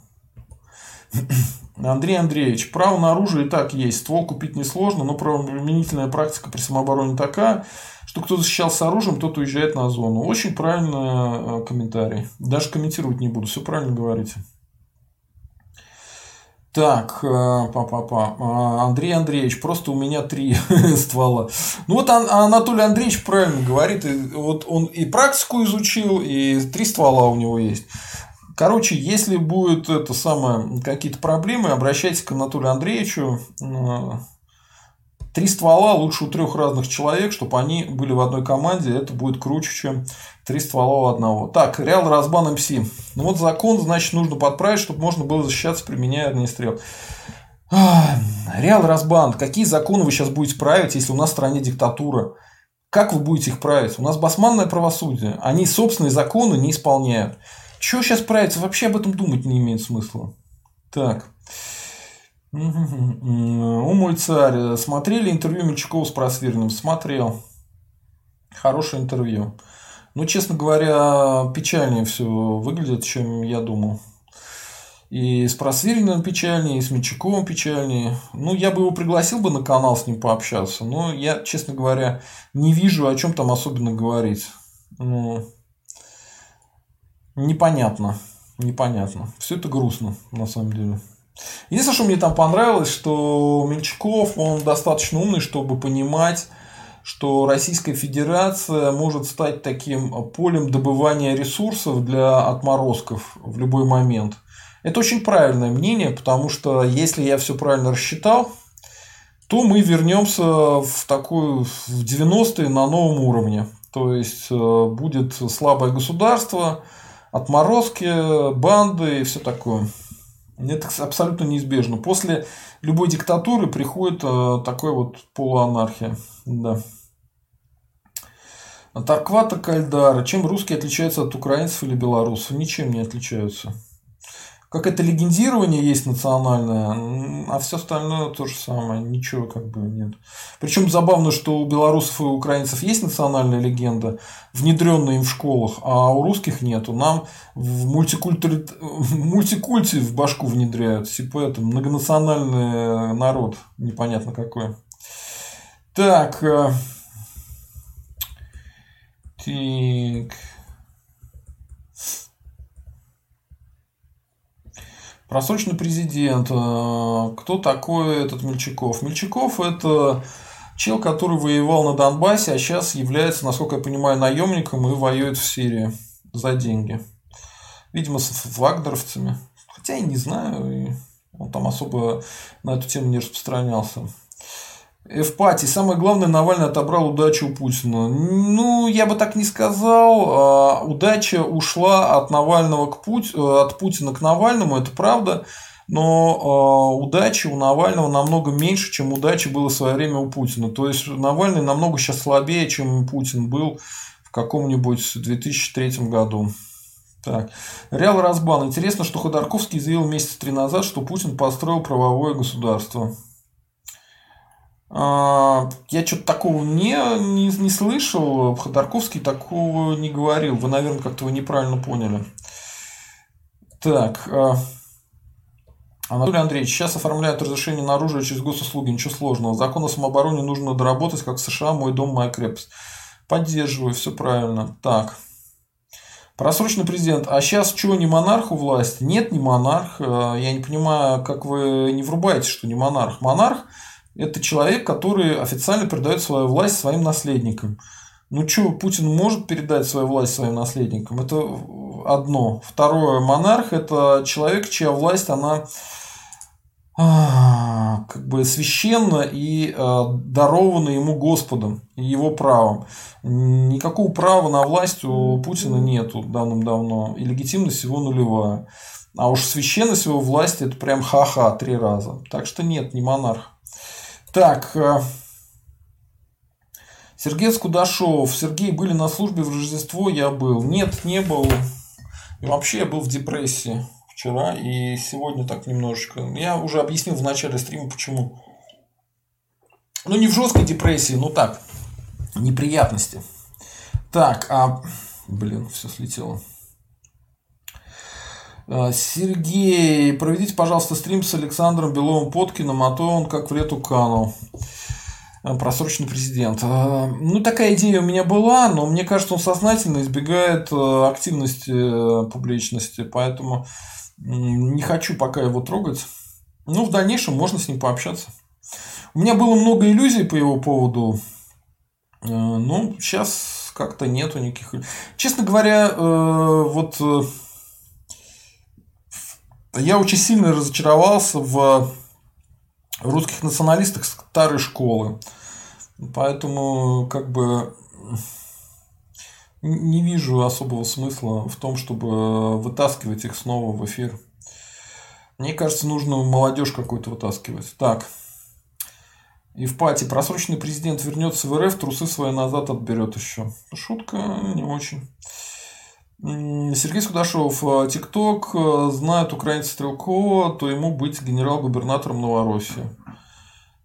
Андрей Андреевич, право на оружие и так есть. Ствол купить несложно, но правоприменительная практика при самообороне такая, что кто защищался оружием, тот уезжает на зону. Очень правильный э, комментарий. Даже комментировать не буду, все правильно говорите. Так, э, папа, э, Андрей Андреевич, просто у меня три ствола. Ну вот Анатолий Андреевич правильно говорит, вот он и практику изучил, и три ствола у него есть. Короче, если будет это самое какие-то проблемы, обращайтесь к Анатолию Андреевичу. Три ствола лучше у трех разных человек, чтобы они были в одной команде. Это будет круче, чем три ствола у одного. Так, Реал Разбан МС. Ну вот закон, значит, нужно подправить, чтобы можно было защищаться, применяя огнестрел. Реал Разбан, какие законы вы сейчас будете править, если у нас в стране диктатура? Как вы будете их править? У нас басманное правосудие. Они собственные законы не исполняют. Чего сейчас править? Вообще об этом думать не имеет смысла. Так. О, мой царь. Смотрели интервью Мельчакова с Просвирным? Смотрел. Хорошее интервью. Ну, честно говоря, печальнее все выглядит, чем я думал. И с Просвириным печальнее, и с Мельчаковым печальнее. Ну, я бы его пригласил бы на канал с ним пообщаться, но я, честно говоря, не вижу, о чем там особенно говорить. Ну, непонятно. Непонятно. Все это грустно, на самом деле. Единственное, что мне там понравилось, что Менчаков, он достаточно умный, чтобы понимать, что Российская Федерация может стать таким полем добывания ресурсов для отморозков в любой момент. Это очень правильное мнение, потому что если я все правильно рассчитал, то мы вернемся в такую в 90-е на новом уровне. То есть э, будет слабое государство, отморозки, банды и все такое. Это абсолютно неизбежно. После любой диктатуры приходит э, такой вот полуанархия. Да. Тарквата Кальдара. Чем русские отличаются от украинцев или белорусов? Ничем не отличаются как это легендирование есть национальное, а все остальное то же самое, ничего как бы нет. Причем забавно, что у белорусов и украинцев есть национальная легенда, внедренная им в школах, а у русских нету. Нам в мультикульте, в в башку внедряют, типа это многонациональный народ, непонятно какой. Так. Э, так. Просроченный президент. Э, кто такой этот Мельчаков? Мельчаков – это чел, который воевал на Донбассе, а сейчас является, насколько я понимаю, наемником и воюет в Сирии за деньги. Видимо, с вагнеровцами. Хотя я не знаю, он там особо на эту тему не распространялся. Эвпатий. Самое главное, Навальный отобрал удачу у Путина. Ну, я бы так не сказал. А, удача ушла от Навального к Путь... Э, от Путина к Навальному, это правда. Но э, удачи у Навального намного меньше, чем удачи было в свое время у Путина. То есть Навальный намного сейчас слабее, чем Путин был в каком-нибудь 2003 году. Так. Реал Разбан. Интересно, что Ходорковский заявил месяца три назад, что Путин построил правовое государство. А, я что-то такого не, не, не слышал. Ходорковский такого не говорил. Вы, наверное, как-то вы неправильно поняли. Так. А, Анатолий Андреевич, сейчас оформляют разрешение на оружие через госуслуги, ничего сложного. Закон о самообороне нужно доработать, как в США, мой дом, моя крепость. Поддерживаю, все правильно. Так. Просрочный президент. А сейчас что, не монарх у власти? Нет, не монарх. А, я не понимаю, как вы не врубаете, что не монарх. Монарх это человек, который официально передает свою власть своим наследникам. Ну что, Путин может передать свою власть своим наследникам? Это одно. Второе, монарх – это человек, чья власть, она а, как бы священно и а, дарована ему Господом и его правом. Никакого права на власть у Путина нету давным-давно, и легитимность его нулевая. А уж священность его власти это прям ха-ха три раза. Так что нет, не монарх. Так, э, Сергей Скудашов. Сергей, были на службе в Рождество? Я был. Нет, не был. И вообще я был в депрессии вчера и сегодня так немножечко. Я уже объяснил в начале стрима, почему. Ну, не в жесткой депрессии, но так, неприятности. Так, а... Блин, все слетело. А, Сергей, проведите, пожалуйста, стрим с Александром Беловым Подкиным, а то он как в лету канул. А, просроченный президент. А, ну, такая идея у меня была, но мне кажется, он сознательно избегает активности э, публичности, поэтому не хочу пока его трогать. Ну, в дальнейшем можно с ним пообщаться. У меня было много иллюзий по его поводу. Ну, сейчас как-то нету никаких. Честно говоря, э, вот э, я очень сильно разочаровался в русских националистах старой школы. Поэтому, как бы, не вижу особого смысла в том, чтобы вытаскивать их снова в эфир. Мне кажется, нужно молодежь какую-то вытаскивать. Так. И в пати просроченный президент вернется в РФ, трусы свои назад отберет еще. Шутка не очень. Сергей Скудашов, э, ТикТок, э, знает украинца Стрелкова, то ему быть генерал-губернатором Новороссии.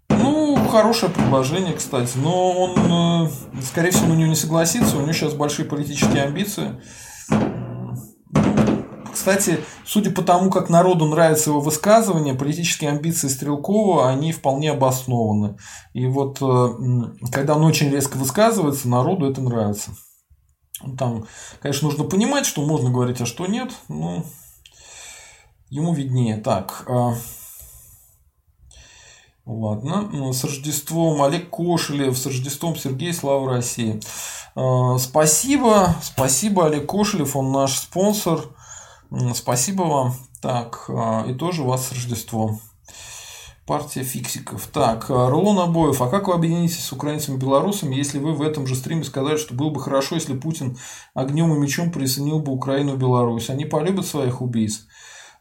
Ну, хорошее предложение, кстати, но он, э, скорее всего, на него не согласится, у него сейчас большие политические амбиции. Кстати, судя по тому, как народу нравится его высказывание, политические амбиции Стрелкова, они вполне обоснованы. И вот, когда он очень резко высказывается, народу это нравится. Там, конечно, нужно понимать, что можно говорить, а что нет. Ну, ему виднее. Так. А, Ладно. С Рождеством Олег Кошелев. С Рождеством Сергей. Слава России. Э, спасибо. Спасибо, Олег Кошелев. Он наш спонсор. Спасибо вам. Так, э, и тоже вас с Рождеством. Партия фиксиков. Так, э, Рулон Обоев. А как вы объединитесь с украинцами и белорусами, если вы в этом же стриме сказали, что было бы хорошо, если Путин огнем и мечом присоединил бы Украину и Беларусь? Они полюбят своих убийц?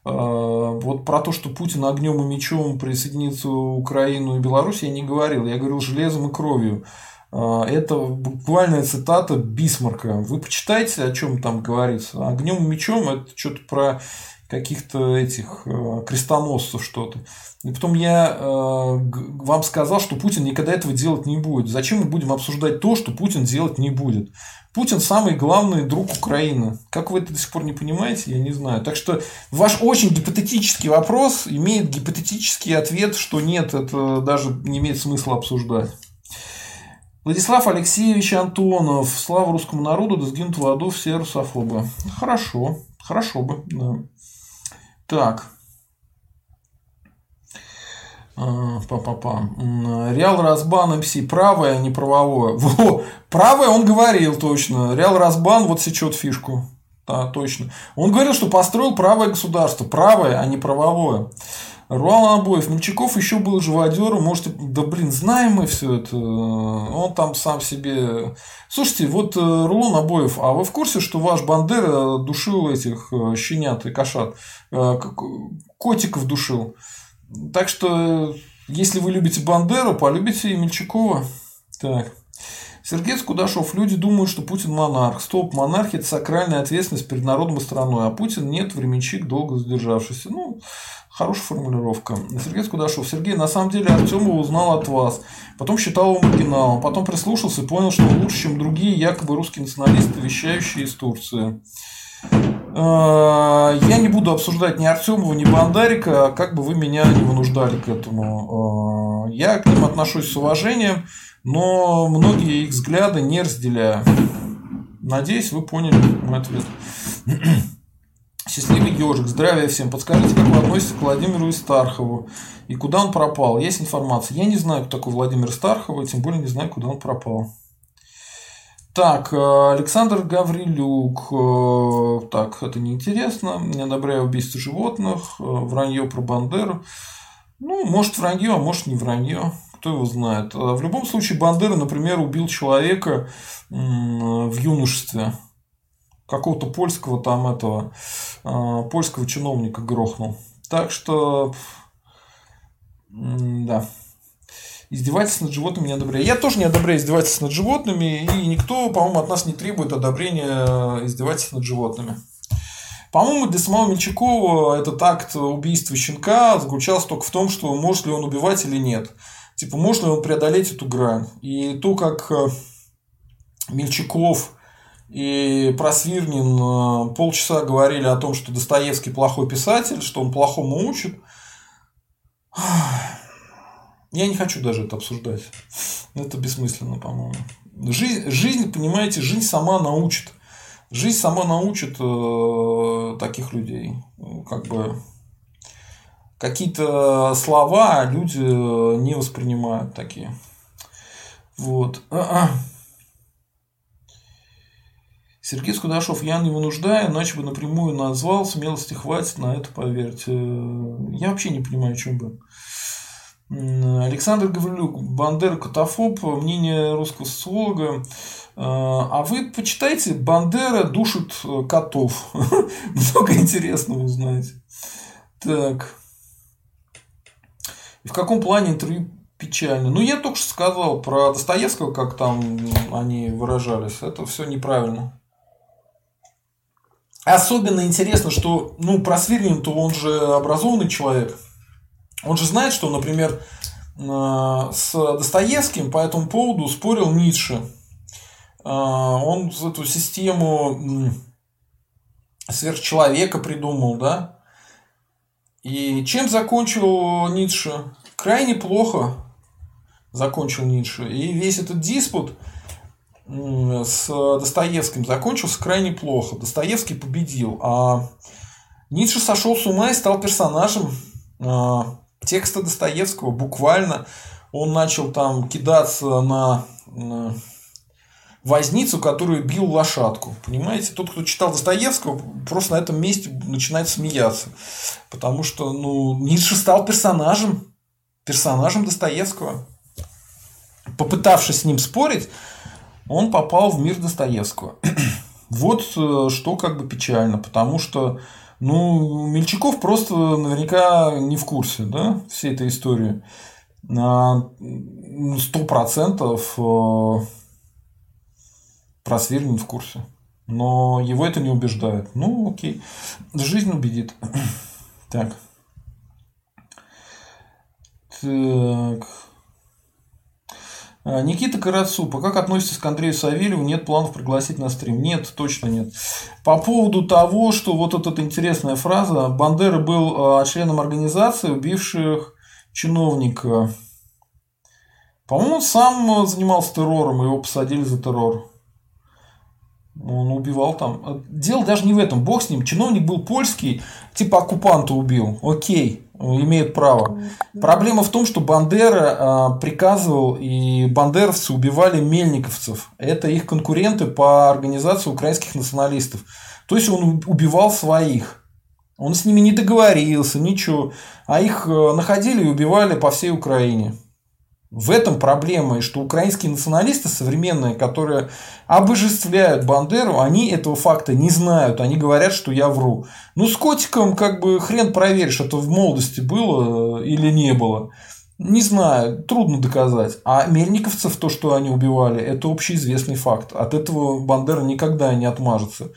Э, вот про то, что Путин огнем и мечом присоединится Украину и Беларусь, я не говорил. Я говорил железом и кровью. Э, это буквальная цитата Бисмарка. Вы почитайте, о чем там говорится. Огнем и мечом это что-то про каких-то этих э, крестоносцев что-то. И потом я вам сказал, что Путин никогда этого делать не будет. Зачем мы будем обсуждать то, что Путин делать не будет? Путин самый главный друг Украины. Как вы это до сих пор не понимаете, я не знаю. Так что ваш очень гипотетический вопрос имеет гипотетический ответ, что нет, это даже не имеет смысла обсуждать. Владислав Алексеевич Антонов. Слава русскому народу, да сгинут в аду все русофобы. Хорошо, хорошо бы, да. Так. Па-па-па. Реал Разбан МС правое, а не правовое. Во, правое он говорил точно. Реал Разбан вот сечет фишку. Да, точно. Он говорил, что построил правое государство. Правое, а не правовое. Руан Обоев, Мельчаков еще был живодером, можете, да блин, знаем мы все это, он там сам себе... Слушайте, вот э, Рулон Обоев, а вы в курсе, что ваш Бандера душил этих э, щенят и кошат, э, котиков душил? Так что, если вы любите Бандеру, полюбите и Мельчакова. Так. Сергей Скудашов. Люди думают, что Путин монарх. Стоп, монархия – это сакральная ответственность перед народом и страной, а Путин нет, временщик, долго задержавшийся. Ну, хорошая формулировка. Сергей Скудашов. Сергей, на самом деле Артемова узнал от вас. Потом считал его маргиналом. Потом прислушался и понял, что он лучше, чем другие якобы русские националисты, вещающие из Турции. Э, я не буду обсуждать ни Артемова, ни Бандарика, как бы вы меня не вынуждали к этому. Э, я к ним отношусь с уважением, но многие их взгляды не разделяю. Надеюсь, вы поняли мой ответ. Счастливый ежик, здравия всем. Подскажите, как вы относитесь к Владимиру Истархову и куда он пропал? Есть информация? Я не знаю, кто такой Владимир Стархов, тем более не знаю, куда он пропал. Так, э, Александр Гаврилюк. Э, так, это неинтересно. Не одобряю убийство животных. Э, вранье про Бандеру. Ну, может вранье, а может не вранье. Кто его знает. В любом случае, Бандера, например, убил человека в юношестве. Какого-то польского там этого, польского чиновника грохнул. Так что, да, издевательство над животными не одобряю. Я тоже не одобряю издевательство над животными, и никто, по-моему, от нас не требует одобрения издевательств над животными. По-моему, для самого Мельчакова этот акт убийства щенка заключался только в том, что может ли он убивать или нет. Типа, может ли он преодолеть эту грань. И то, как э, Мельчаков и Просвирнин э, полчаса говорили о том, что Достоевский плохой писатель, что он плохому учит, я не хочу даже это обсуждать. Это бессмысленно, по-моему. Жизнь, жизнь, понимаете, жизнь сама научит. Жизнь сама научит э, таких людей. Как бы какие-то слова люди не воспринимают такие. Вот. Сергей Скудашов, я не вынуждаю, иначе бы напрямую назвал, смелости хватит на это, поверьте. Я вообще не понимаю, о чем бы. Александр Гаврилюк, Бандера катафоб, мнение русского социолога. А вы почитайте, Бандера душит э, котов. Много интересного узнаете. Так. И в каком плане интервью печально? Ну, я только что сказал про Достоевского, как там они выражались. Это все неправильно. Особенно интересно, что, ну, про Свирнин-то он же образованный человек. Он же знает, что, например, э, с Достоевским по этому поводу спорил Ницше. Э, он эту систему сверхчеловека придумал, да? И чем закончил Ницше? Крайне плохо закончил Ницше. И весь этот диспут с Достоевским закончился крайне плохо. Достоевский победил, а Ницше сошел с ума и стал персонажем э, текста Достоевского буквально он начал там кидаться на возницу, который бил лошадку. Понимаете, тот, кто читал Достоевского, просто на этом месте начинает смеяться. Потому что ну, Ницше стал персонажем, персонажем Достоевского. Попытавшись с ним спорить, он попал в мир Достоевского. вот э, что как бы печально, потому что ну, Мельчаков просто наверняка не в курсе да, всей этой истории. На 100% просвет в курсе. Но его это не убеждает. Ну, окей. Жизнь убедит. так. Так. А, Никита Карацупа. Как относитесь к Андрею Савельеву? Нет планов пригласить на стрим? Нет, точно нет. По поводу того, что вот эта интересная фраза. Бандера был а, членом организации, убивших чиновника. По-моему, он сам э, занимался террором, его посадили за террор. Он убивал там. Дело даже не в этом. Бог с ним. Чиновник был польский, типа оккупанта убил. Окей, имеет право. Проблема в том, что Бандера а, приказывал, и бандеровцы убивали мельниковцев. Это их конкуренты по организации украинских националистов. То есть он убивал своих. Он с ними не договорился, ничего. А их э, находили и убивали по всей Украине. В этом проблема, и что украинские националисты современные, которые обожествляют Бандеру, они этого факта не знают, они говорят, что я вру. Ну, с котиком как бы хрен проверишь, это в молодости было э, или не было. Не знаю, трудно доказать. А мельниковцев, то, что они убивали, это общеизвестный факт. От этого Бандера никогда не отмажется.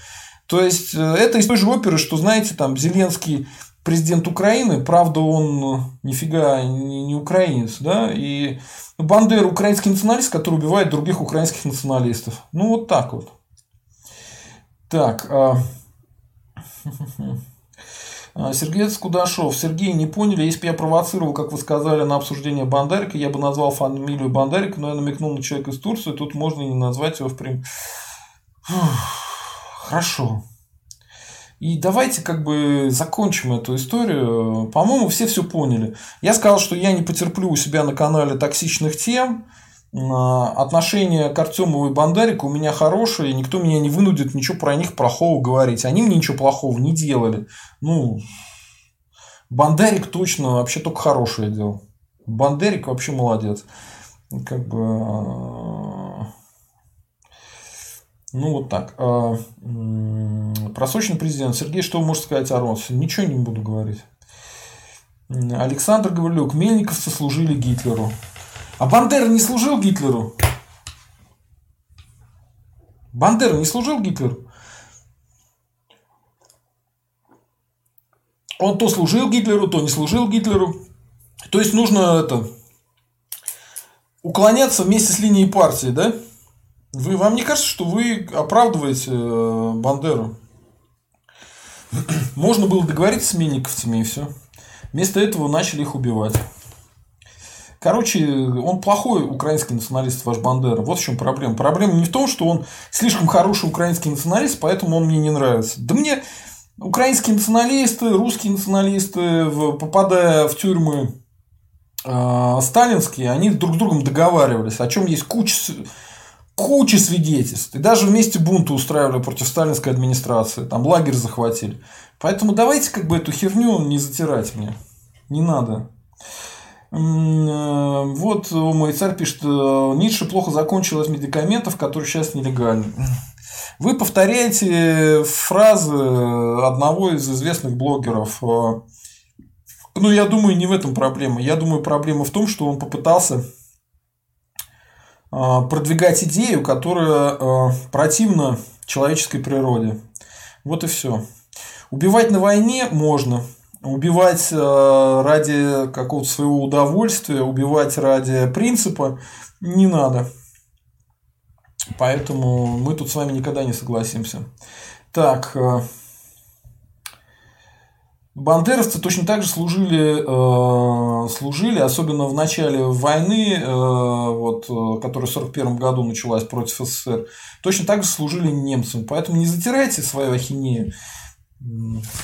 То есть, э, это из той же оперы, что, знаете, там Зеленский президент Украины, правда, он э, нифига не, не украинец, да, и Бандер украинский националист, который убивает других украинских националистов. Ну, вот так вот. Так. А... а Сергей Скудашов. Сергей, не поняли, если бы я провоцировал, как вы сказали, на обсуждение Бандарика, я бы назвал фамилию Бандарика, но я намекнул на человека из Турции, тут можно не назвать его в прям... Хорошо. И давайте как бы закончим эту историю. По-моему, все все поняли. Я сказал, что я не потерплю у себя на канале токсичных тем. А, отношение к Артемову и Бондарику у меня хорошее, никто меня не вынудит ничего про них плохого говорить. Они мне ничего плохого не делали. Ну, Бондарик точно вообще только хорошее делал. Бандерик вообще молодец. Как бы а, ну, вот так. А, просроченный президент. Сергей, что вы можете сказать о Ронсе? Ничего не буду говорить. Александр Гаврилюк. Мельниковцы служили Гитлеру. А Бандера не служил Гитлеру? Бандера не служил Гитлеру? Он то служил Гитлеру, то не служил Гитлеру. То есть нужно это уклоняться вместе с линией партии, да? Вы, вам не кажется, что вы оправдываете э, Бандеру? Можно было договориться с минниковцами и все. Вместо этого начали их убивать. Короче, он плохой украинский националист, ваш Бандера. Вот в чем проблема. Проблема не в том, что он слишком хороший украинский националист, поэтому он мне не нравится. Да мне украинские националисты, русские националисты, попадая в тюрьмы э, сталинские, они друг с другом договаривались, о чем есть куча куча свидетельств. И даже вместе бунты устраивали против сталинской администрации. Там лагерь захватили. Поэтому давайте как бы эту херню не затирать мне. Не надо. Э, вот мой царь пишет, э, Ницше плохо закончилось медикаментов, которые сейчас нелегальны. Вы повторяете фразы одного из известных блогеров. Э, ну, я думаю, не в этом проблема. Я думаю, проблема в том, что он попытался продвигать идею, которая а, противна человеческой природе. Вот и все. Убивать на войне можно. Убивать а, ради какого-то своего удовольствия, убивать ради принципа не надо. Поэтому мы тут с вами никогда не согласимся. Так, Бандеровцы точно так же служили, э, служили, особенно в начале войны, э, вот, э, которая в 1941 году началась против СССР, точно так же служили немцам. Поэтому не затирайте свою ахинею.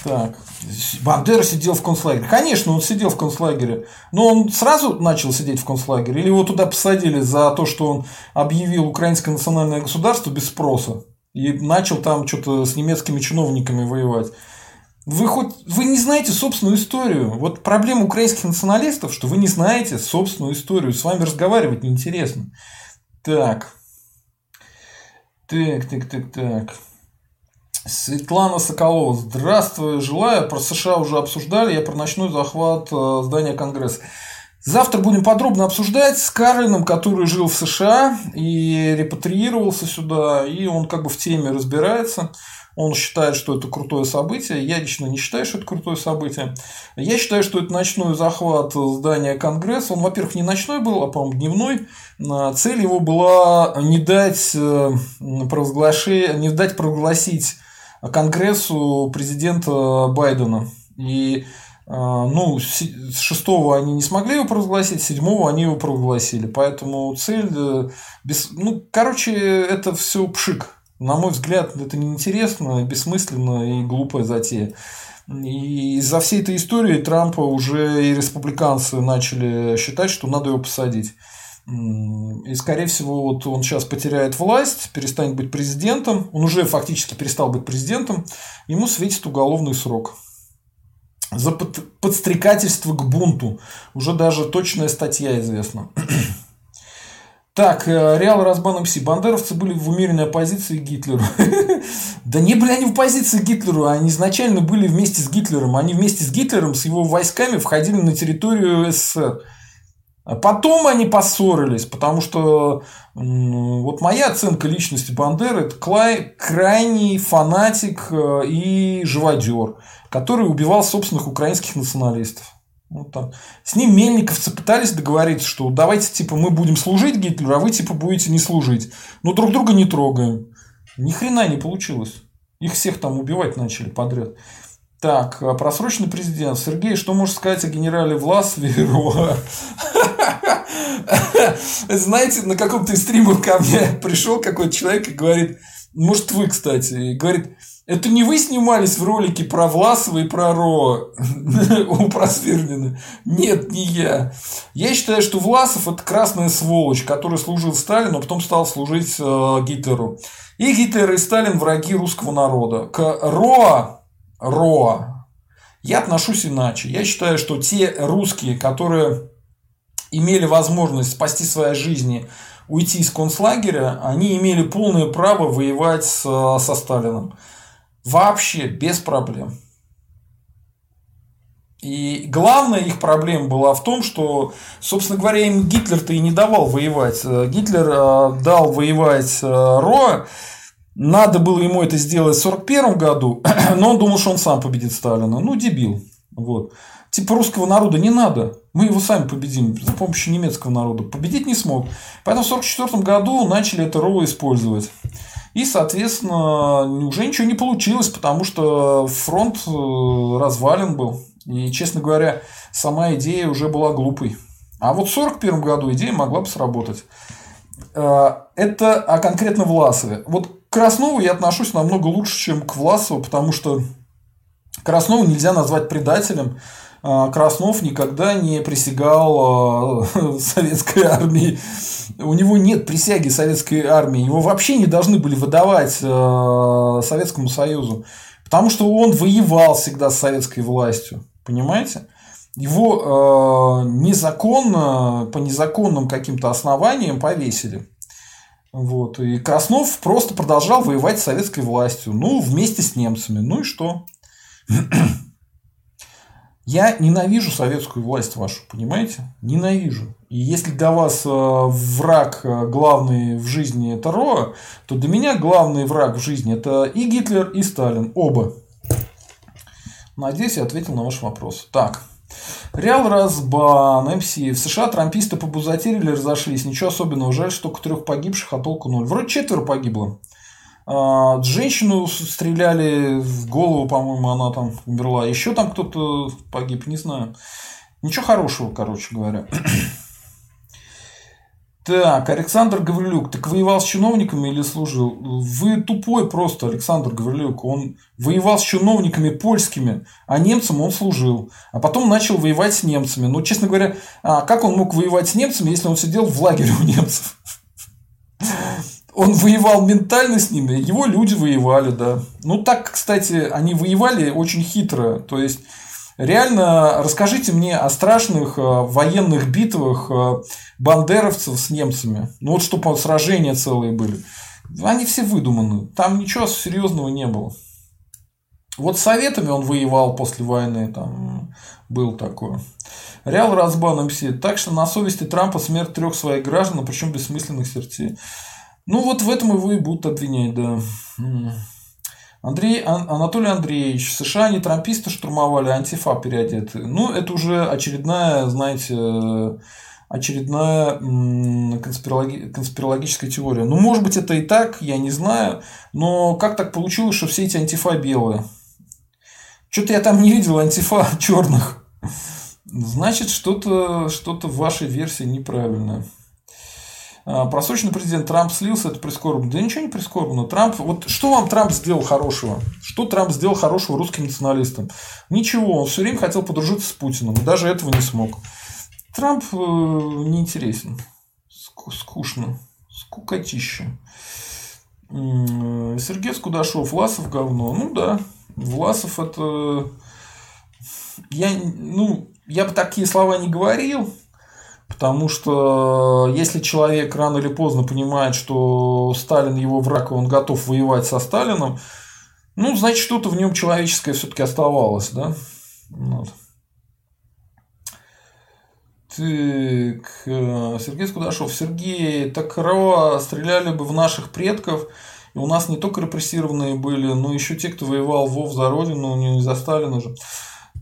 Так, Бандера сидел в концлагере. Конечно, он сидел в концлагере. Но он сразу начал сидеть в концлагере? Или его туда посадили за то, что он объявил украинское национальное государство без спроса? И начал там что-то с немецкими чиновниками воевать. Вы хоть вы не знаете собственную историю. Вот проблема украинских националистов, что вы не знаете собственную историю. С вами разговаривать неинтересно. Так. Так, так, так, так. Светлана Соколова. Здравствуй, желаю. Про США уже обсуждали. Я про ночной захват э, здания Конгресса. Завтра будем подробно обсуждать с Карлином, который жил в США и репатриировался сюда, и он как бы в теме разбирается. Он считает, что это крутое событие. Я лично не считаю, что это крутое событие. Я считаю, что это ночной захват здания Конгресса. Он, во-первых, не ночной был, а, по-моему, дневной. Цель его была не дать, э, провозглашение, не дать провозгласить Конгрессу президента Байдена. И а, ну, с шестого они не смогли его провозгласить, седьмого они его провозгласили. Поэтому цель... Э, без... Ну, короче, это все пшик. На мой взгляд, это неинтересно, бессмысленно и глупая затея. И из-за всей этой истории Трампа уже и республиканцы начали считать, что надо его посадить. И, скорее всего, вот он сейчас потеряет власть, перестанет быть президентом. Он уже фактически перестал быть президентом. Ему светит уголовный срок за подстрекательство к бунту. Уже даже точная статья известна. Так, э, Реал Разбан МС. Бандеровцы были в умеренной оппозиции Гитлеру. Да не были они в оппозиции Гитлеру, они изначально были вместе с Гитлером. Они вместе с Гитлером, с его войсками входили на территорию СССР. А потом они поссорились, потому что вот моя оценка личности Бандеры – это крайний фанатик э, и живодер, который убивал собственных украинских националистов. Вот так. С ним мельниковцы пытались договориться, что давайте типа мы будем служить Гитлеру, а вы типа будете не служить. Но друг друга не трогаем. Ни хрена не получилось. Их всех там убивать начали подряд. Так, а просроченный президент. Сергей, что можешь сказать о генерале Власове Знаете, на каком-то из стримах ко мне пришел какой-то человек и говорит, может вы, кстати, говорит, это не вы снимались в ролике про Власова и про Ро у Просвернина? Нет, не я. Я считаю, что Власов это красная сволочь, который служил Сталину, а потом стал служить э, Гитлеру. И Гитлер и Сталин враги русского народа. К Ро Роа. Я отношусь иначе. Я считаю, что те русские, которые имели возможность спасти свои жизни, уйти из концлагеря, они имели полное право воевать с, со Сталином. Вообще без проблем. И главная их проблема была в том, что, собственно говоря, им Гитлер-то и не давал воевать. Гитлер э, дал воевать э, Роа надо было ему это сделать в 1941 году, но он думал, что он сам победит Сталина. Ну, дебил. Вот. Типа русского народа не надо. Мы его сами победим за помощью немецкого народа. Победить не смог. Поэтому в 1944 году начали это РОВО использовать. И, соответственно, уже ничего не получилось, потому что фронт э, развален был. И, честно говоря, сама идея уже была глупой. А вот в 1941 году идея могла бы сработать. Э, это а конкретно Власове. Вот к Краснову я отношусь намного лучше, чем к Власову, потому что Краснова нельзя назвать предателем. Э, Краснов никогда не присягал э, советской армии. У него нет присяги советской армии. Его вообще не должны были выдавать Советскому Союзу. Потому что он воевал всегда с советской властью. Понимаете? Его незаконно, по незаконным каким-то основаниям повесили. Вот. И Краснов просто продолжал воевать с советской властью. Ну, вместе с немцами. Ну и что? Я ненавижу советскую власть вашу, понимаете? Ненавижу. И если для вас э, враг э, главный в жизни это Роа, то для меня главный враг в жизни это и Гитлер, и Сталин. Оба. Надеюсь, я ответил на ваш вопрос. Так. Реал Разбан, МС. В США трамписты побузатерили, разошлись. Ничего особенного. Жаль, что только трех погибших, а толку ноль. Вроде четверо погибло. А, женщину стреляли в голову, по-моему, она там умерла. Еще там кто-то погиб, не знаю. Ничего хорошего, короче говоря. Так, Александр Гаврилюк, так воевал с чиновниками или служил? Вы тупой просто, Александр Гаврилюк. Он воевал с чиновниками польскими, а немцам он служил. А потом начал воевать с немцами. Ну, честно говоря, а как он мог воевать с немцами, если он сидел в лагере у немцев? Он воевал ментально с ними, его люди воевали, да. Ну, так, кстати, они воевали очень хитро. То есть, Реально, расскажите мне о страшных э, военных битвах э, бандеровцев с немцами. Ну вот чтобы сражения целые были. Они все выдуманы. Там ничего серьезного не было. Вот с советами он воевал после войны, там был такое. Реал Разбан МС. Так что на совести Трампа смерть трех своих граждан, причем бессмысленных сердцей. Ну вот в этом его и будут обвинять, да. Андрей, Анатолий Андреевич, США не трамписты штурмовали, а антифа переодеты. Ну, это уже очередная, знаете, очередная конспирологи... конспирологическая теория. Ну, может быть, это и так, я не знаю. Но как так получилось, что все эти антифа белые? Что-то я там не видел антифа черных. Значит, что-то что в вашей версии неправильное. А, просроченный президент Трамп слился, это прискорбно. Да ничего не прискорбно. Трамп, вот что вам Трамп сделал хорошего? Что Трамп сделал хорошего русским националистам? Ничего, он все время хотел подружиться с Путиным, даже этого не смог. Трамп э, неинтересен, скучно, скукотища. Сергей Скудашов, Власов говно. Ну да, Власов это... Я, ну, я бы такие слова не говорил, Потому что э, если человек рано или поздно понимает, что Сталин его враг, и он готов воевать со Сталином, ну, значит, что-то в нем человеческое все-таки оставалось, да? Вот. Так, э, Сергей Скудашов. Сергей, так РО стреляли бы в наших предков, и у нас не только репрессированные были, но еще те, кто воевал Вов за Родину, не за Сталина же.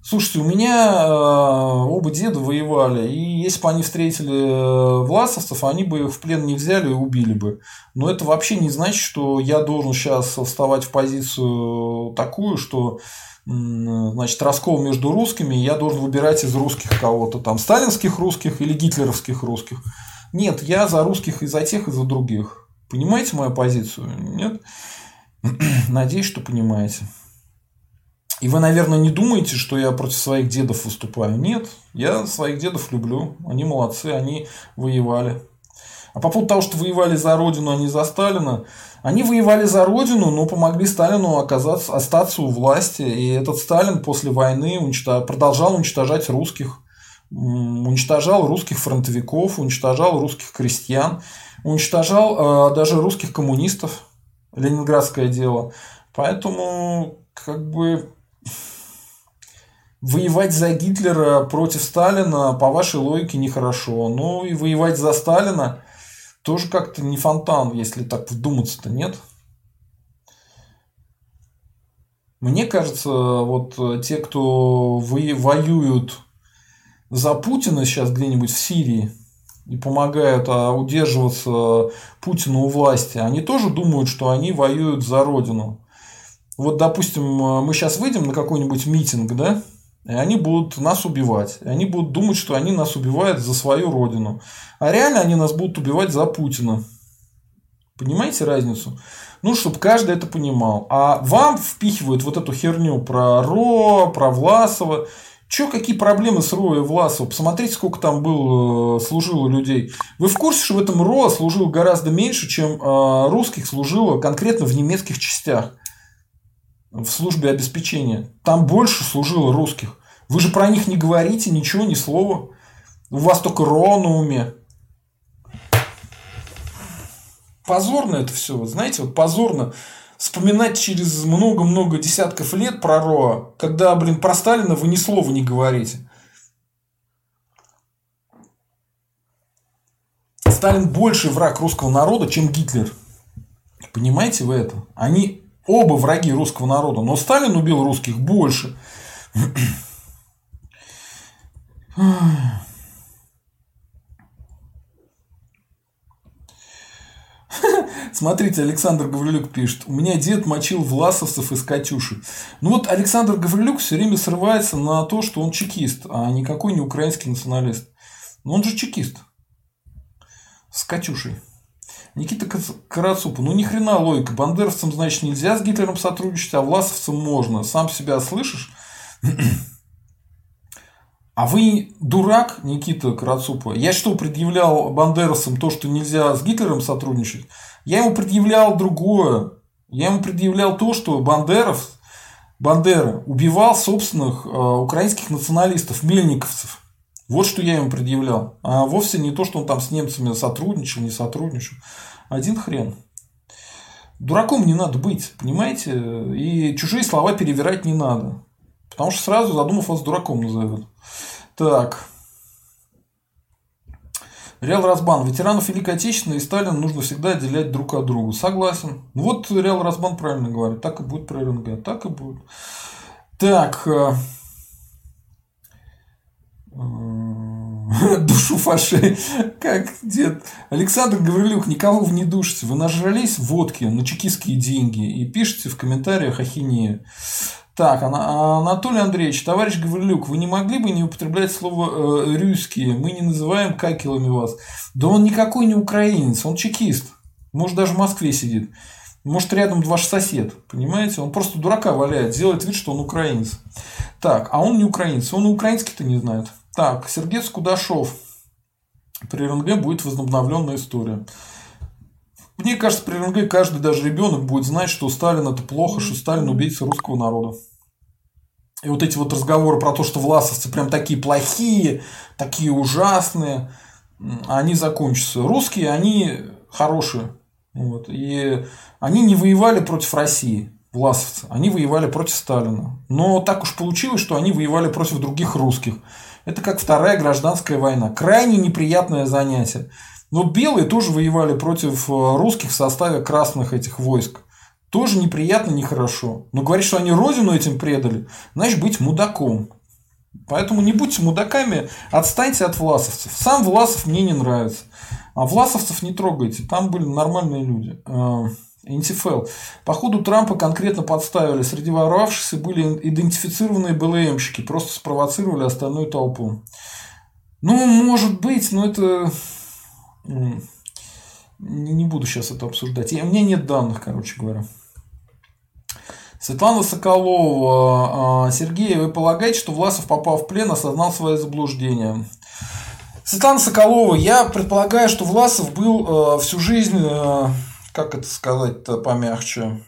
Слушайте, у меня э, оба деда воевали, и если бы они встретили э, власовцев, они бы их в плен не взяли и убили бы. Но это вообще не значит, что я должен сейчас вставать в позицию такую, что значит, раскол между русскими, я должен выбирать из русских кого-то, там, сталинских русских или гитлеровских русских. Нет, я за русских и за тех, и за других. Понимаете мою позицию? Нет? Надеюсь, что понимаете. И вы, наверное, не думаете, что я против своих дедов выступаю. Нет, я своих дедов люблю. Они молодцы, они воевали. А по поводу того, что воевали за Родину, а не за Сталина, они воевали за Родину, но помогли Сталину оказаться, остаться у власти. И этот Сталин после войны уничтож... продолжал уничтожать русских. Уничтожал русских фронтовиков, уничтожал русских крестьян, уничтожал э, даже русских коммунистов. Ленинградское дело. Поэтому, как бы, воевать за Гитлера против Сталина, по вашей логике, нехорошо. Ну и воевать за Сталина тоже как-то не фонтан, если так вдуматься-то, нет? Мне кажется, вот те, кто воюют за Путина сейчас где-нибудь в Сирии и помогают а, удерживаться Путину у власти, они тоже думают, что они воюют за Родину. Вот, допустим, мы сейчас выйдем на какой-нибудь митинг, да, и они будут нас убивать. И они будут думать, что они нас убивают за свою родину. А реально они нас будут убивать за Путина. Понимаете разницу? Ну, чтобы каждый это понимал. А вам впихивают вот эту херню про РО, про Власова. Че, какие проблемы с РО и Власова? Посмотрите, сколько там было, э, служило людей. Вы в курсе, что в этом РО служило гораздо меньше, чем э, русских служило конкретно в немецких частях? В службе обеспечения. Там больше служило русских. Вы же про них не говорите ничего, ни слова. У вас только РО уме. Позорно это все. Вот знаете, вот позорно вспоминать через много-много десятков лет про РО, когда, блин, про Сталина вы ни слова не говорите. Сталин больше враг русского народа, чем Гитлер. Понимаете вы это? Они Оба враги русского народа. Но Сталин убил русских больше. Смотрите, Александр Гаврилюк пишет. У меня дед мочил власовцев из Катюши. Ну вот Александр Гаврилюк все время срывается на то, что он чекист, а никакой не украинский националист. Но он же чекист. Катюшей. Никита Карацупа, ну ни хрена логика. Бандеровцам, значит, нельзя с Гитлером сотрудничать, а власовцам можно. Сам себя слышишь? А вы дурак, Никита Карацупа? Я что, предъявлял бандеровцам то, что нельзя с Гитлером сотрудничать? Я ему предъявлял другое. Я ему предъявлял то, что Бандеров, Бандера убивал собственных э, украинских националистов, мельниковцев. Вот что я ему предъявлял. А вовсе не то, что он там с немцами сотрудничал, не сотрудничал. Один хрен. Дураком не надо быть, понимаете? И чужие слова перевирать не надо. Потому что сразу, задумав, вас дураком назовет. Так. Реал Разбан. Ветеранов Великой Отечественной и Сталина нужно всегда отделять друг от друга. Согласен. Вот Реал Разбан правильно говорит. Так и будет про РНГ. Так и будет. Так. Душу фаши, как дед. Александр Гаврилюк, никого вы не душите. Вы нажрались водки на чекистские деньги и пишите в комментариях ахинею. Так, Анатолий Андреевич, товарищ Гаврилюк, вы не могли бы не употреблять слово э, «рюские»? Мы не называем какилами вас. Да он никакой не украинец, он чекист. Может, даже в Москве сидит. Может, рядом ваш сосед, понимаете? Он просто дурака валяет, делает вид, что он украинец. Так, а он не украинец, он украинский-то не знает. Так, Сергей Скудашов. При РНГ будет возобновленная история. Мне кажется, при РНГ каждый даже ребенок будет знать, что Сталин это плохо, что Сталин убийца русского народа. И вот эти вот разговоры про то, что власовцы прям такие плохие, такие ужасные, они закончатся. Русские, они хорошие. Вот. И они не воевали против России, власовцы. Они воевали против Сталина. Но так уж получилось, что они воевали против других русских. Это как вторая гражданская война. Крайне неприятное занятие. Но белые тоже воевали против э, русских в составе красных этих войск. Тоже неприятно, нехорошо. Но говорить, что они родину этим предали, значит быть мудаком. Поэтому не будьте мудаками, отстаньте от власовцев. Сам Власов мне не нравится. А власовцев не трогайте, там были нормальные люди. Интифел. По ходу Трампа конкретно подставили. Среди воровавшихся были идентифицированные БЛМщики. Просто спровоцировали остальную толпу. Ну, может быть, но это... Не буду сейчас это обсуждать. У меня нет данных, короче говоря. Светлана Соколова. А, Сергей, вы полагаете, что Власов, попав в плен, осознал свои заблуждения? Светлана Соколова, я предполагаю, что Власов был э, всю жизнь как это сказать-то помягче?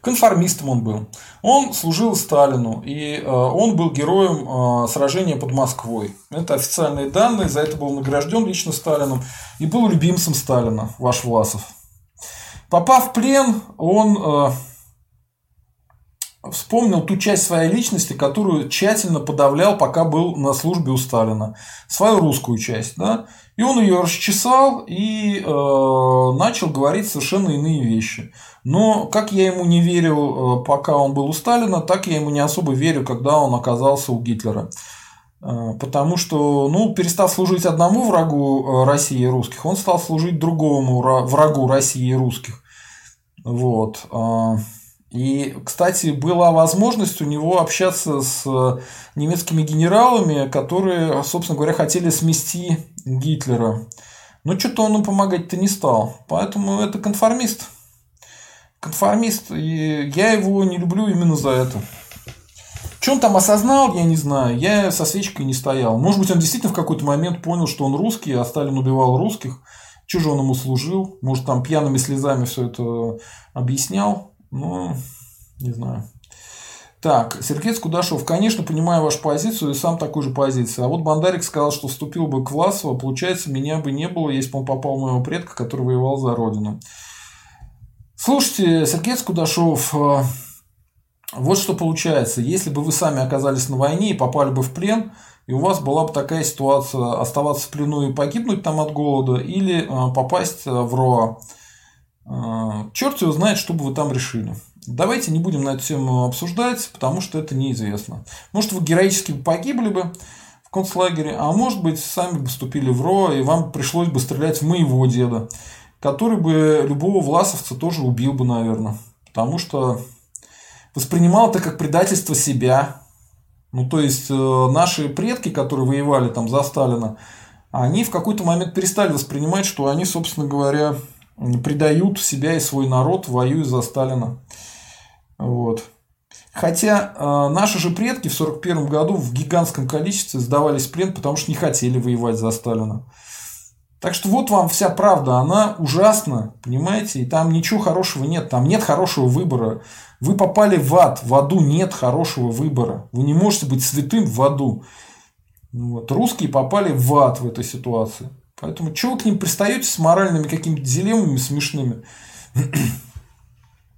Конформистом он был. Он служил Сталину, и э, он был героем э, сражения под Москвой. Это официальные данные, за это был награжден лично Сталином и был любимцем Сталина, ваш Власов. Попав в плен, он э, вспомнил ту часть своей личности, которую тщательно подавлял, пока был на службе у Сталина. Свою русскую часть. Да? И он ее расчесал и э, начал говорить совершенно иные вещи. Но как я ему не верил, э, пока он был у Сталина, так я ему не особо верю, когда он оказался у Гитлера. Э, потому что, ну, перестав служить одному врагу э, России и русских, он стал служить другому врагу России и русских. Вот. И, кстати, была возможность у него общаться с немецкими генералами, которые, собственно говоря, хотели смести Гитлера. Но что-то он им помогать-то не стал. Поэтому это конформист. Конформист. И я его не люблю именно за это. Что он там осознал, я не знаю. Я со свечкой не стоял. Может быть, он действительно в какой-то момент понял, что он русский, а Сталин убивал русских. Чего он ему служил? Может, там пьяными слезами все это объяснял. Ну, не знаю. Так, Сергей Скудашов, конечно, понимаю вашу позицию и сам такой же позиции. А вот Бандарик сказал, что вступил бы к Власову, получается, меня бы не было, если бы он попал в моего предка, который воевал за Родину. Слушайте, Сергей Скудашов, э, вот что получается. Если бы вы сами оказались на войне и попали бы в плен, и у вас была бы такая ситуация, оставаться в плену и погибнуть там от голода, или э, попасть в РОА, э, черт его знает, что бы вы там решили. Давайте не будем на эту тему обсуждать, потому что это неизвестно. Может, вы героически погибли бы в концлагере, а может быть, сами бы вступили в РО, и вам пришлось бы стрелять в моего деда, который бы любого власовца тоже убил бы, наверное. Потому что воспринимал это как предательство себя. Ну, то есть, э, наши предки, которые воевали там за Сталина, они в какой-то момент перестали воспринимать, что они, собственно говоря, предают себя и свой народ, воюя за Сталина. Вот. Хотя э, наши же предки в 1941 году в гигантском количестве сдавались в плен, потому что не хотели воевать за Сталина. Так что вот вам вся правда, она ужасна, понимаете, и там ничего хорошего нет, там нет хорошего выбора. Вы попали в ад, в аду нет хорошего выбора. Вы не можете быть святым в аду. Вот. Русские попали в ад в этой ситуации. Поэтому чего вы к ним пристаете с моральными какими-то дилеммами смешными?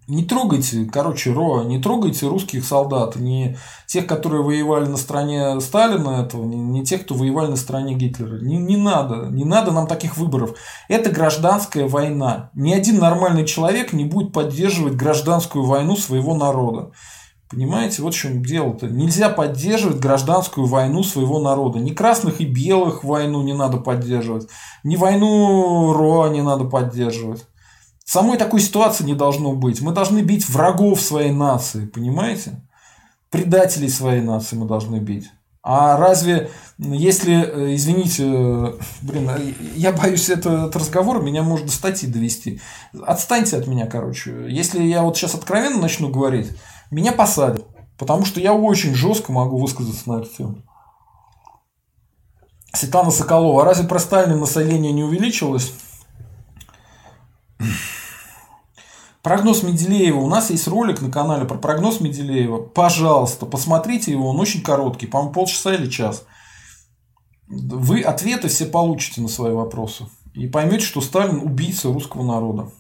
Не трогайте, короче, Ро, не трогайте русских солдат, не тех, которые воевали на стороне Сталина этого, не, не тех, кто воевали на стороне Гитлера. Не, не надо, не надо нам таких выборов. Это гражданская война. Ни один нормальный человек не будет поддерживать гражданскую войну своего народа. Понимаете, вот в чем дело-то. Нельзя поддерживать гражданскую войну своего народа. Ни красных и белых войну не надо поддерживать, ни войну РОА не надо поддерживать. Самой такой ситуации не должно быть. Мы должны бить врагов своей нации, понимаете? Предателей своей нации мы должны бить. А разве, если, э, извините, э, блин, э, я боюсь, этот разговор меня может до статьи довести. Отстаньте от меня, короче. Если я вот сейчас откровенно начну говорить, меня посадят. Потому что я очень жестко могу высказаться на эту тему. Светлана Соколова, а разве про Сталина население не увеличилось? Прогноз Менделеева. У нас есть ролик на канале про прогноз Менделеева. Пожалуйста, посмотрите его. Он очень короткий. По-моему, полчаса или час. Вы ответы все получите на свои вопросы. И поймете, что Сталин убийца русского народа.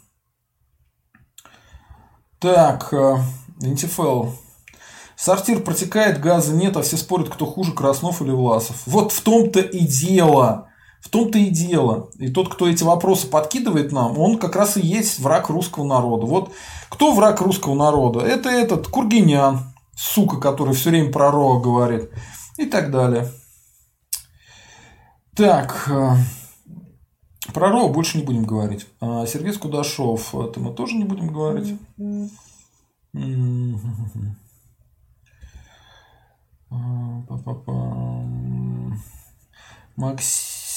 Так, э, НТФЛ. Сортир протекает, газа нет, а все спорят, кто хуже, Краснов или Власов. Вот в том-то и дело. В том-то и дело. И тот, кто эти вопросы подкидывает нам, он как раз и есть враг русского народа. Вот кто враг русского народа? Это этот Кургинян, сука, который все время про Роа говорит. И так далее. Так, э, про Роа больше не будем говорить. А Сергей Скудашов, это мы тоже не будем говорить. Максим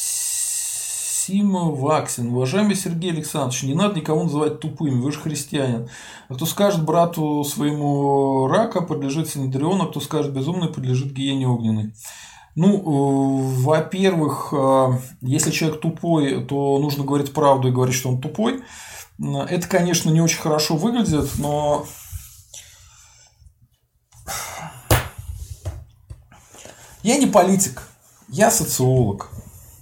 Максим Ваксин. Уважаемый Сергей Александрович, не надо никого называть тупым, вы же христианин. А кто скажет брату своему рака, подлежит Синедрион, а кто скажет безумный, подлежит гиене огненной. Ну, э, во-первых, э, если человек тупой, то нужно говорить правду и говорить, что он тупой. Это, конечно, не очень хорошо выглядит, но я не политик, я социолог.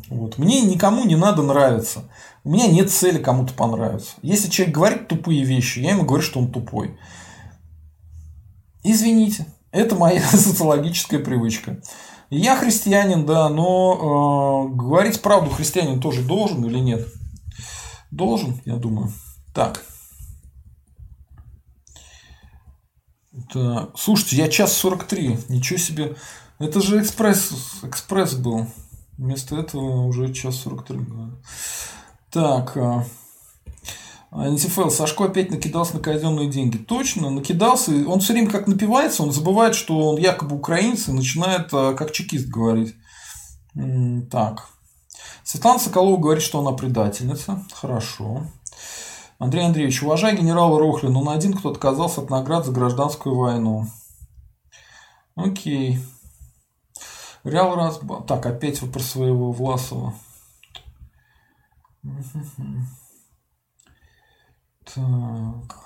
Вот. Мне никому не надо нравиться. У меня нет цели кому-то понравиться. Если человек говорит тупые вещи, я ему говорю, что он тупой. Извините, это моя социологическая привычка. Я христианин, да, но э, говорить правду христианин тоже должен или нет? Должен, я думаю. Так. Так. Слушайте, я час 43. Ничего себе. Это же экспресс, экспресс был. Вместо этого уже час 43. Так. НТФЛ, Сашко опять накидался на казенные деньги. Точно, накидался. Он все время как напивается, он забывает, что он якобы украинец и начинает а, как чекист говорить. Так. Светлана Соколова говорит, что она предательница. Хорошо. Андрей Андреевич, уважай генерала Рохлина, он один, кто отказался от наград за гражданскую войну. Окей. Реал раз... Так, опять вы про своего Власова. Так.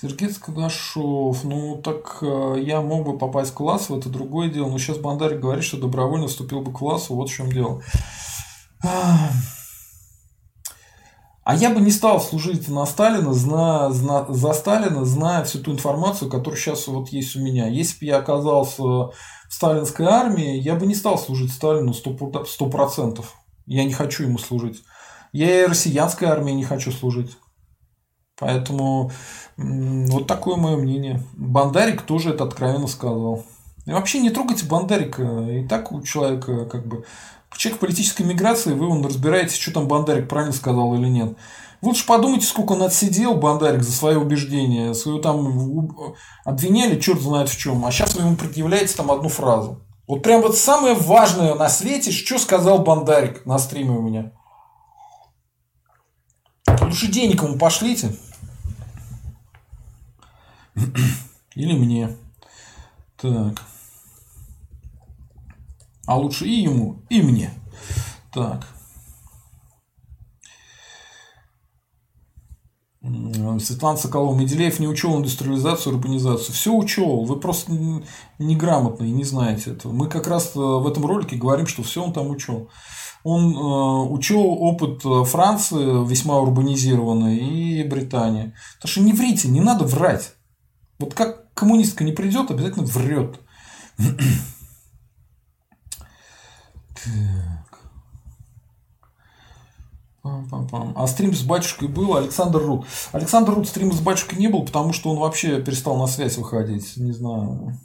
Сергей Скадашов, ну так э, я мог бы попасть в класс, это другое дело. Но сейчас Бандарик говорит, что добровольно вступил бы к классу, вот в чем дело. А я бы не стал служить на Сталина, зная, зна, за Сталина, зная всю ту информацию, которая сейчас вот есть у меня. Если бы я оказался в сталинской армии, я бы не стал служить Сталину сто процентов. Я не хочу ему служить. Я и россиянской армии не хочу служить. Поэтому вот такое мое мнение. Бандарик тоже это откровенно сказал. И вообще не трогайте Бандарика. И так у человека как бы человек политической миграции, вы он разбираетесь, что там Бандарик правильно сказал или нет. Вы лучше подумайте, сколько он отсидел, Бандарик, за свои убеждения. Свою там обвиняли, черт знает в чем. А сейчас вы ему предъявляете там одну фразу. Вот прям вот самое важное на свете, что сказал Бандарик на стриме у меня. Лучше денег ему пошлите. Или мне. Так. А лучше и ему, и мне. Так. Светлана Соколова, Менделеев не учел индустриализацию, урбанизацию. Все учел, вы просто неграмотные, не знаете этого. Мы как раз э, в этом ролике говорим, что все он там учел. Он э, учел опыт э, Франции, весьма урбанизированной, и Британии. Потому что не врите, не надо врать. Вот как коммунистка не придет, обязательно врет. Так. А стрим с батюшкой был Александр Рут. Александр Рут стрим с батюшкой не был, потому что он вообще перестал на связь выходить. Не знаю.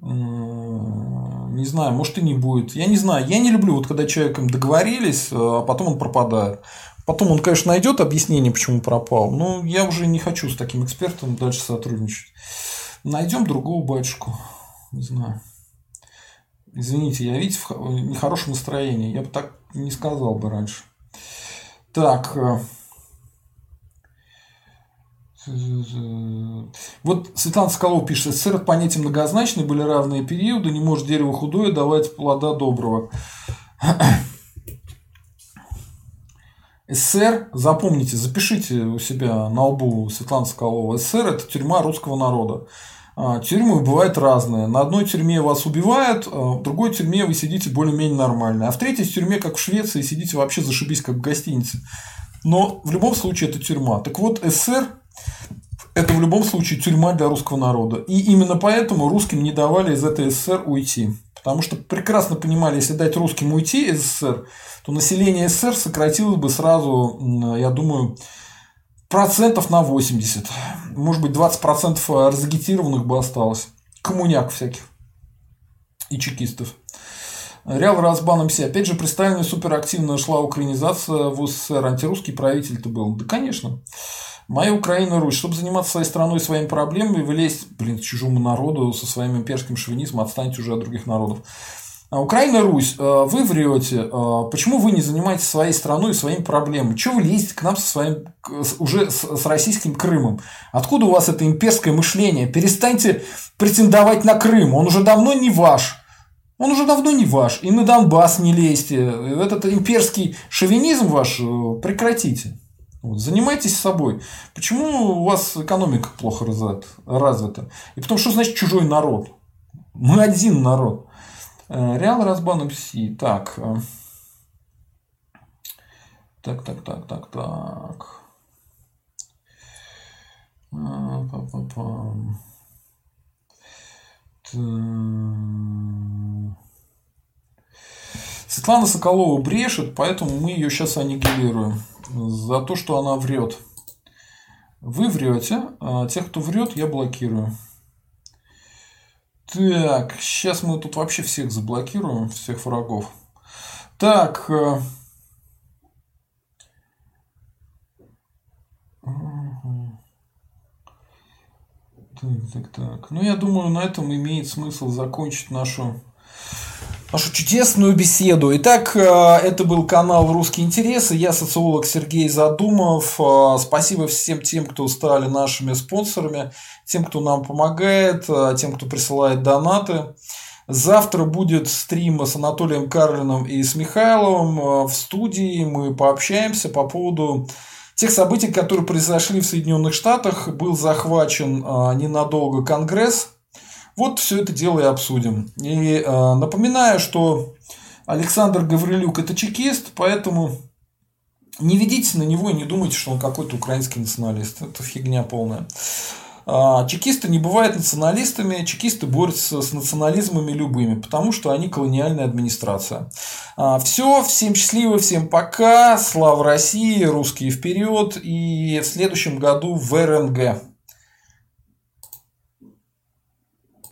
Не знаю, может и не будет. Я не знаю. Я не люблю, вот когда человеком договорились, а потом он пропадает. Потом он, конечно, найдет объяснение, почему пропал. Но я уже не хочу с таким экспертом дальше сотрудничать. Найдем другого батюшку. Не знаю. Извините, я, видите, в нехорошем настроении. Я бы так не сказал бы раньше. Так. Э, вот Светлана Соколова пишет, СССР от понятия многозначные, были равные периоды, не может дерево худое давать плода доброго. СССР, запомните, запишите у себя на лбу Светлана Соколова, СССР – это тюрьма русского народа. А, тюрьмы бывают разные. На одной тюрьме вас убивают, а в другой тюрьме вы сидите более-менее нормально. А в третьей тюрьме, как в Швеции, сидите вообще зашибись, как в гостинице. Но в любом случае это тюрьма. Так вот, СССР это в любом случае тюрьма для русского народа. И именно поэтому русским не давали из этой СССР уйти. Потому что прекрасно понимали, если дать русским уйти из СССР, то население СССР сократилось бы сразу, я думаю, процентов на 80. Может быть, 20 процентов разагитированных бы осталось. Коммуняк всяких. И чекистов. Реал Разбан МС. Опять же, представлена суперактивно шла украинизация в СССР. Антирусский правитель-то был. Да, конечно. Моя Украина, Русь. Чтобы заниматься своей страной, своими проблемами, вы блин, к чужому народу со своим имперским шовинизмом, отстаньте уже от других народов. А, Украина, Русь, э, вы врете. Э, почему вы не занимаетесь своей страной и своими проблемами? Чего вы лезете к нам со своим, уже с российским Крымом? Откуда у вас это имперское мышление? Перестаньте претендовать на Крым. Он уже давно не ваш. Он уже давно не ваш. И на Донбасс не лезьте. Этот имперский шовинизм ваш э, прекратите. Вот, занимайтесь собой. Почему у вас экономика плохо развита? И потому что значит чужой народ. Мы один народ. Э, Реал Разбан Си. Так. Э, так, так, так, так, так. Па-па-пам. Светлана Соколова брешет, поэтому мы ее сейчас аннигилируем за то, что она врет. Вы врете, а тех, кто врет, я блокирую. Так, сейчас мы тут вообще всех заблокируем, всех врагов. Так. Э, так, так, так. Ну, я думаю, на этом имеет смысл закончить нашу нашу чудесную беседу. Итак, э, это был канал «Русские интересы». Я социолог Сергей Задумов. Э, спасибо всем тем, кто стали нашими спонсорами, тем, кто нам помогает, э, тем, кто присылает донаты. Завтра будет стрим с Анатолием Карлином и с Михайловым в студии. Мы пообщаемся по поводу тех событий, которые произошли в Соединенных Штатах. Был захвачен ненадолго Конгресс вот все это дело и обсудим. И э, напоминаю, что Александр Гаврилюк это чекист, поэтому не ведите на него и не думайте, что он какой-то украинский националист. Это фигня полная. А, чекисты не бывают националистами, чекисты борются с национализмами любыми, потому что они колониальная администрация. А, все, всем счастливо, всем пока, слава России, русские вперед и в следующем году в РНГ.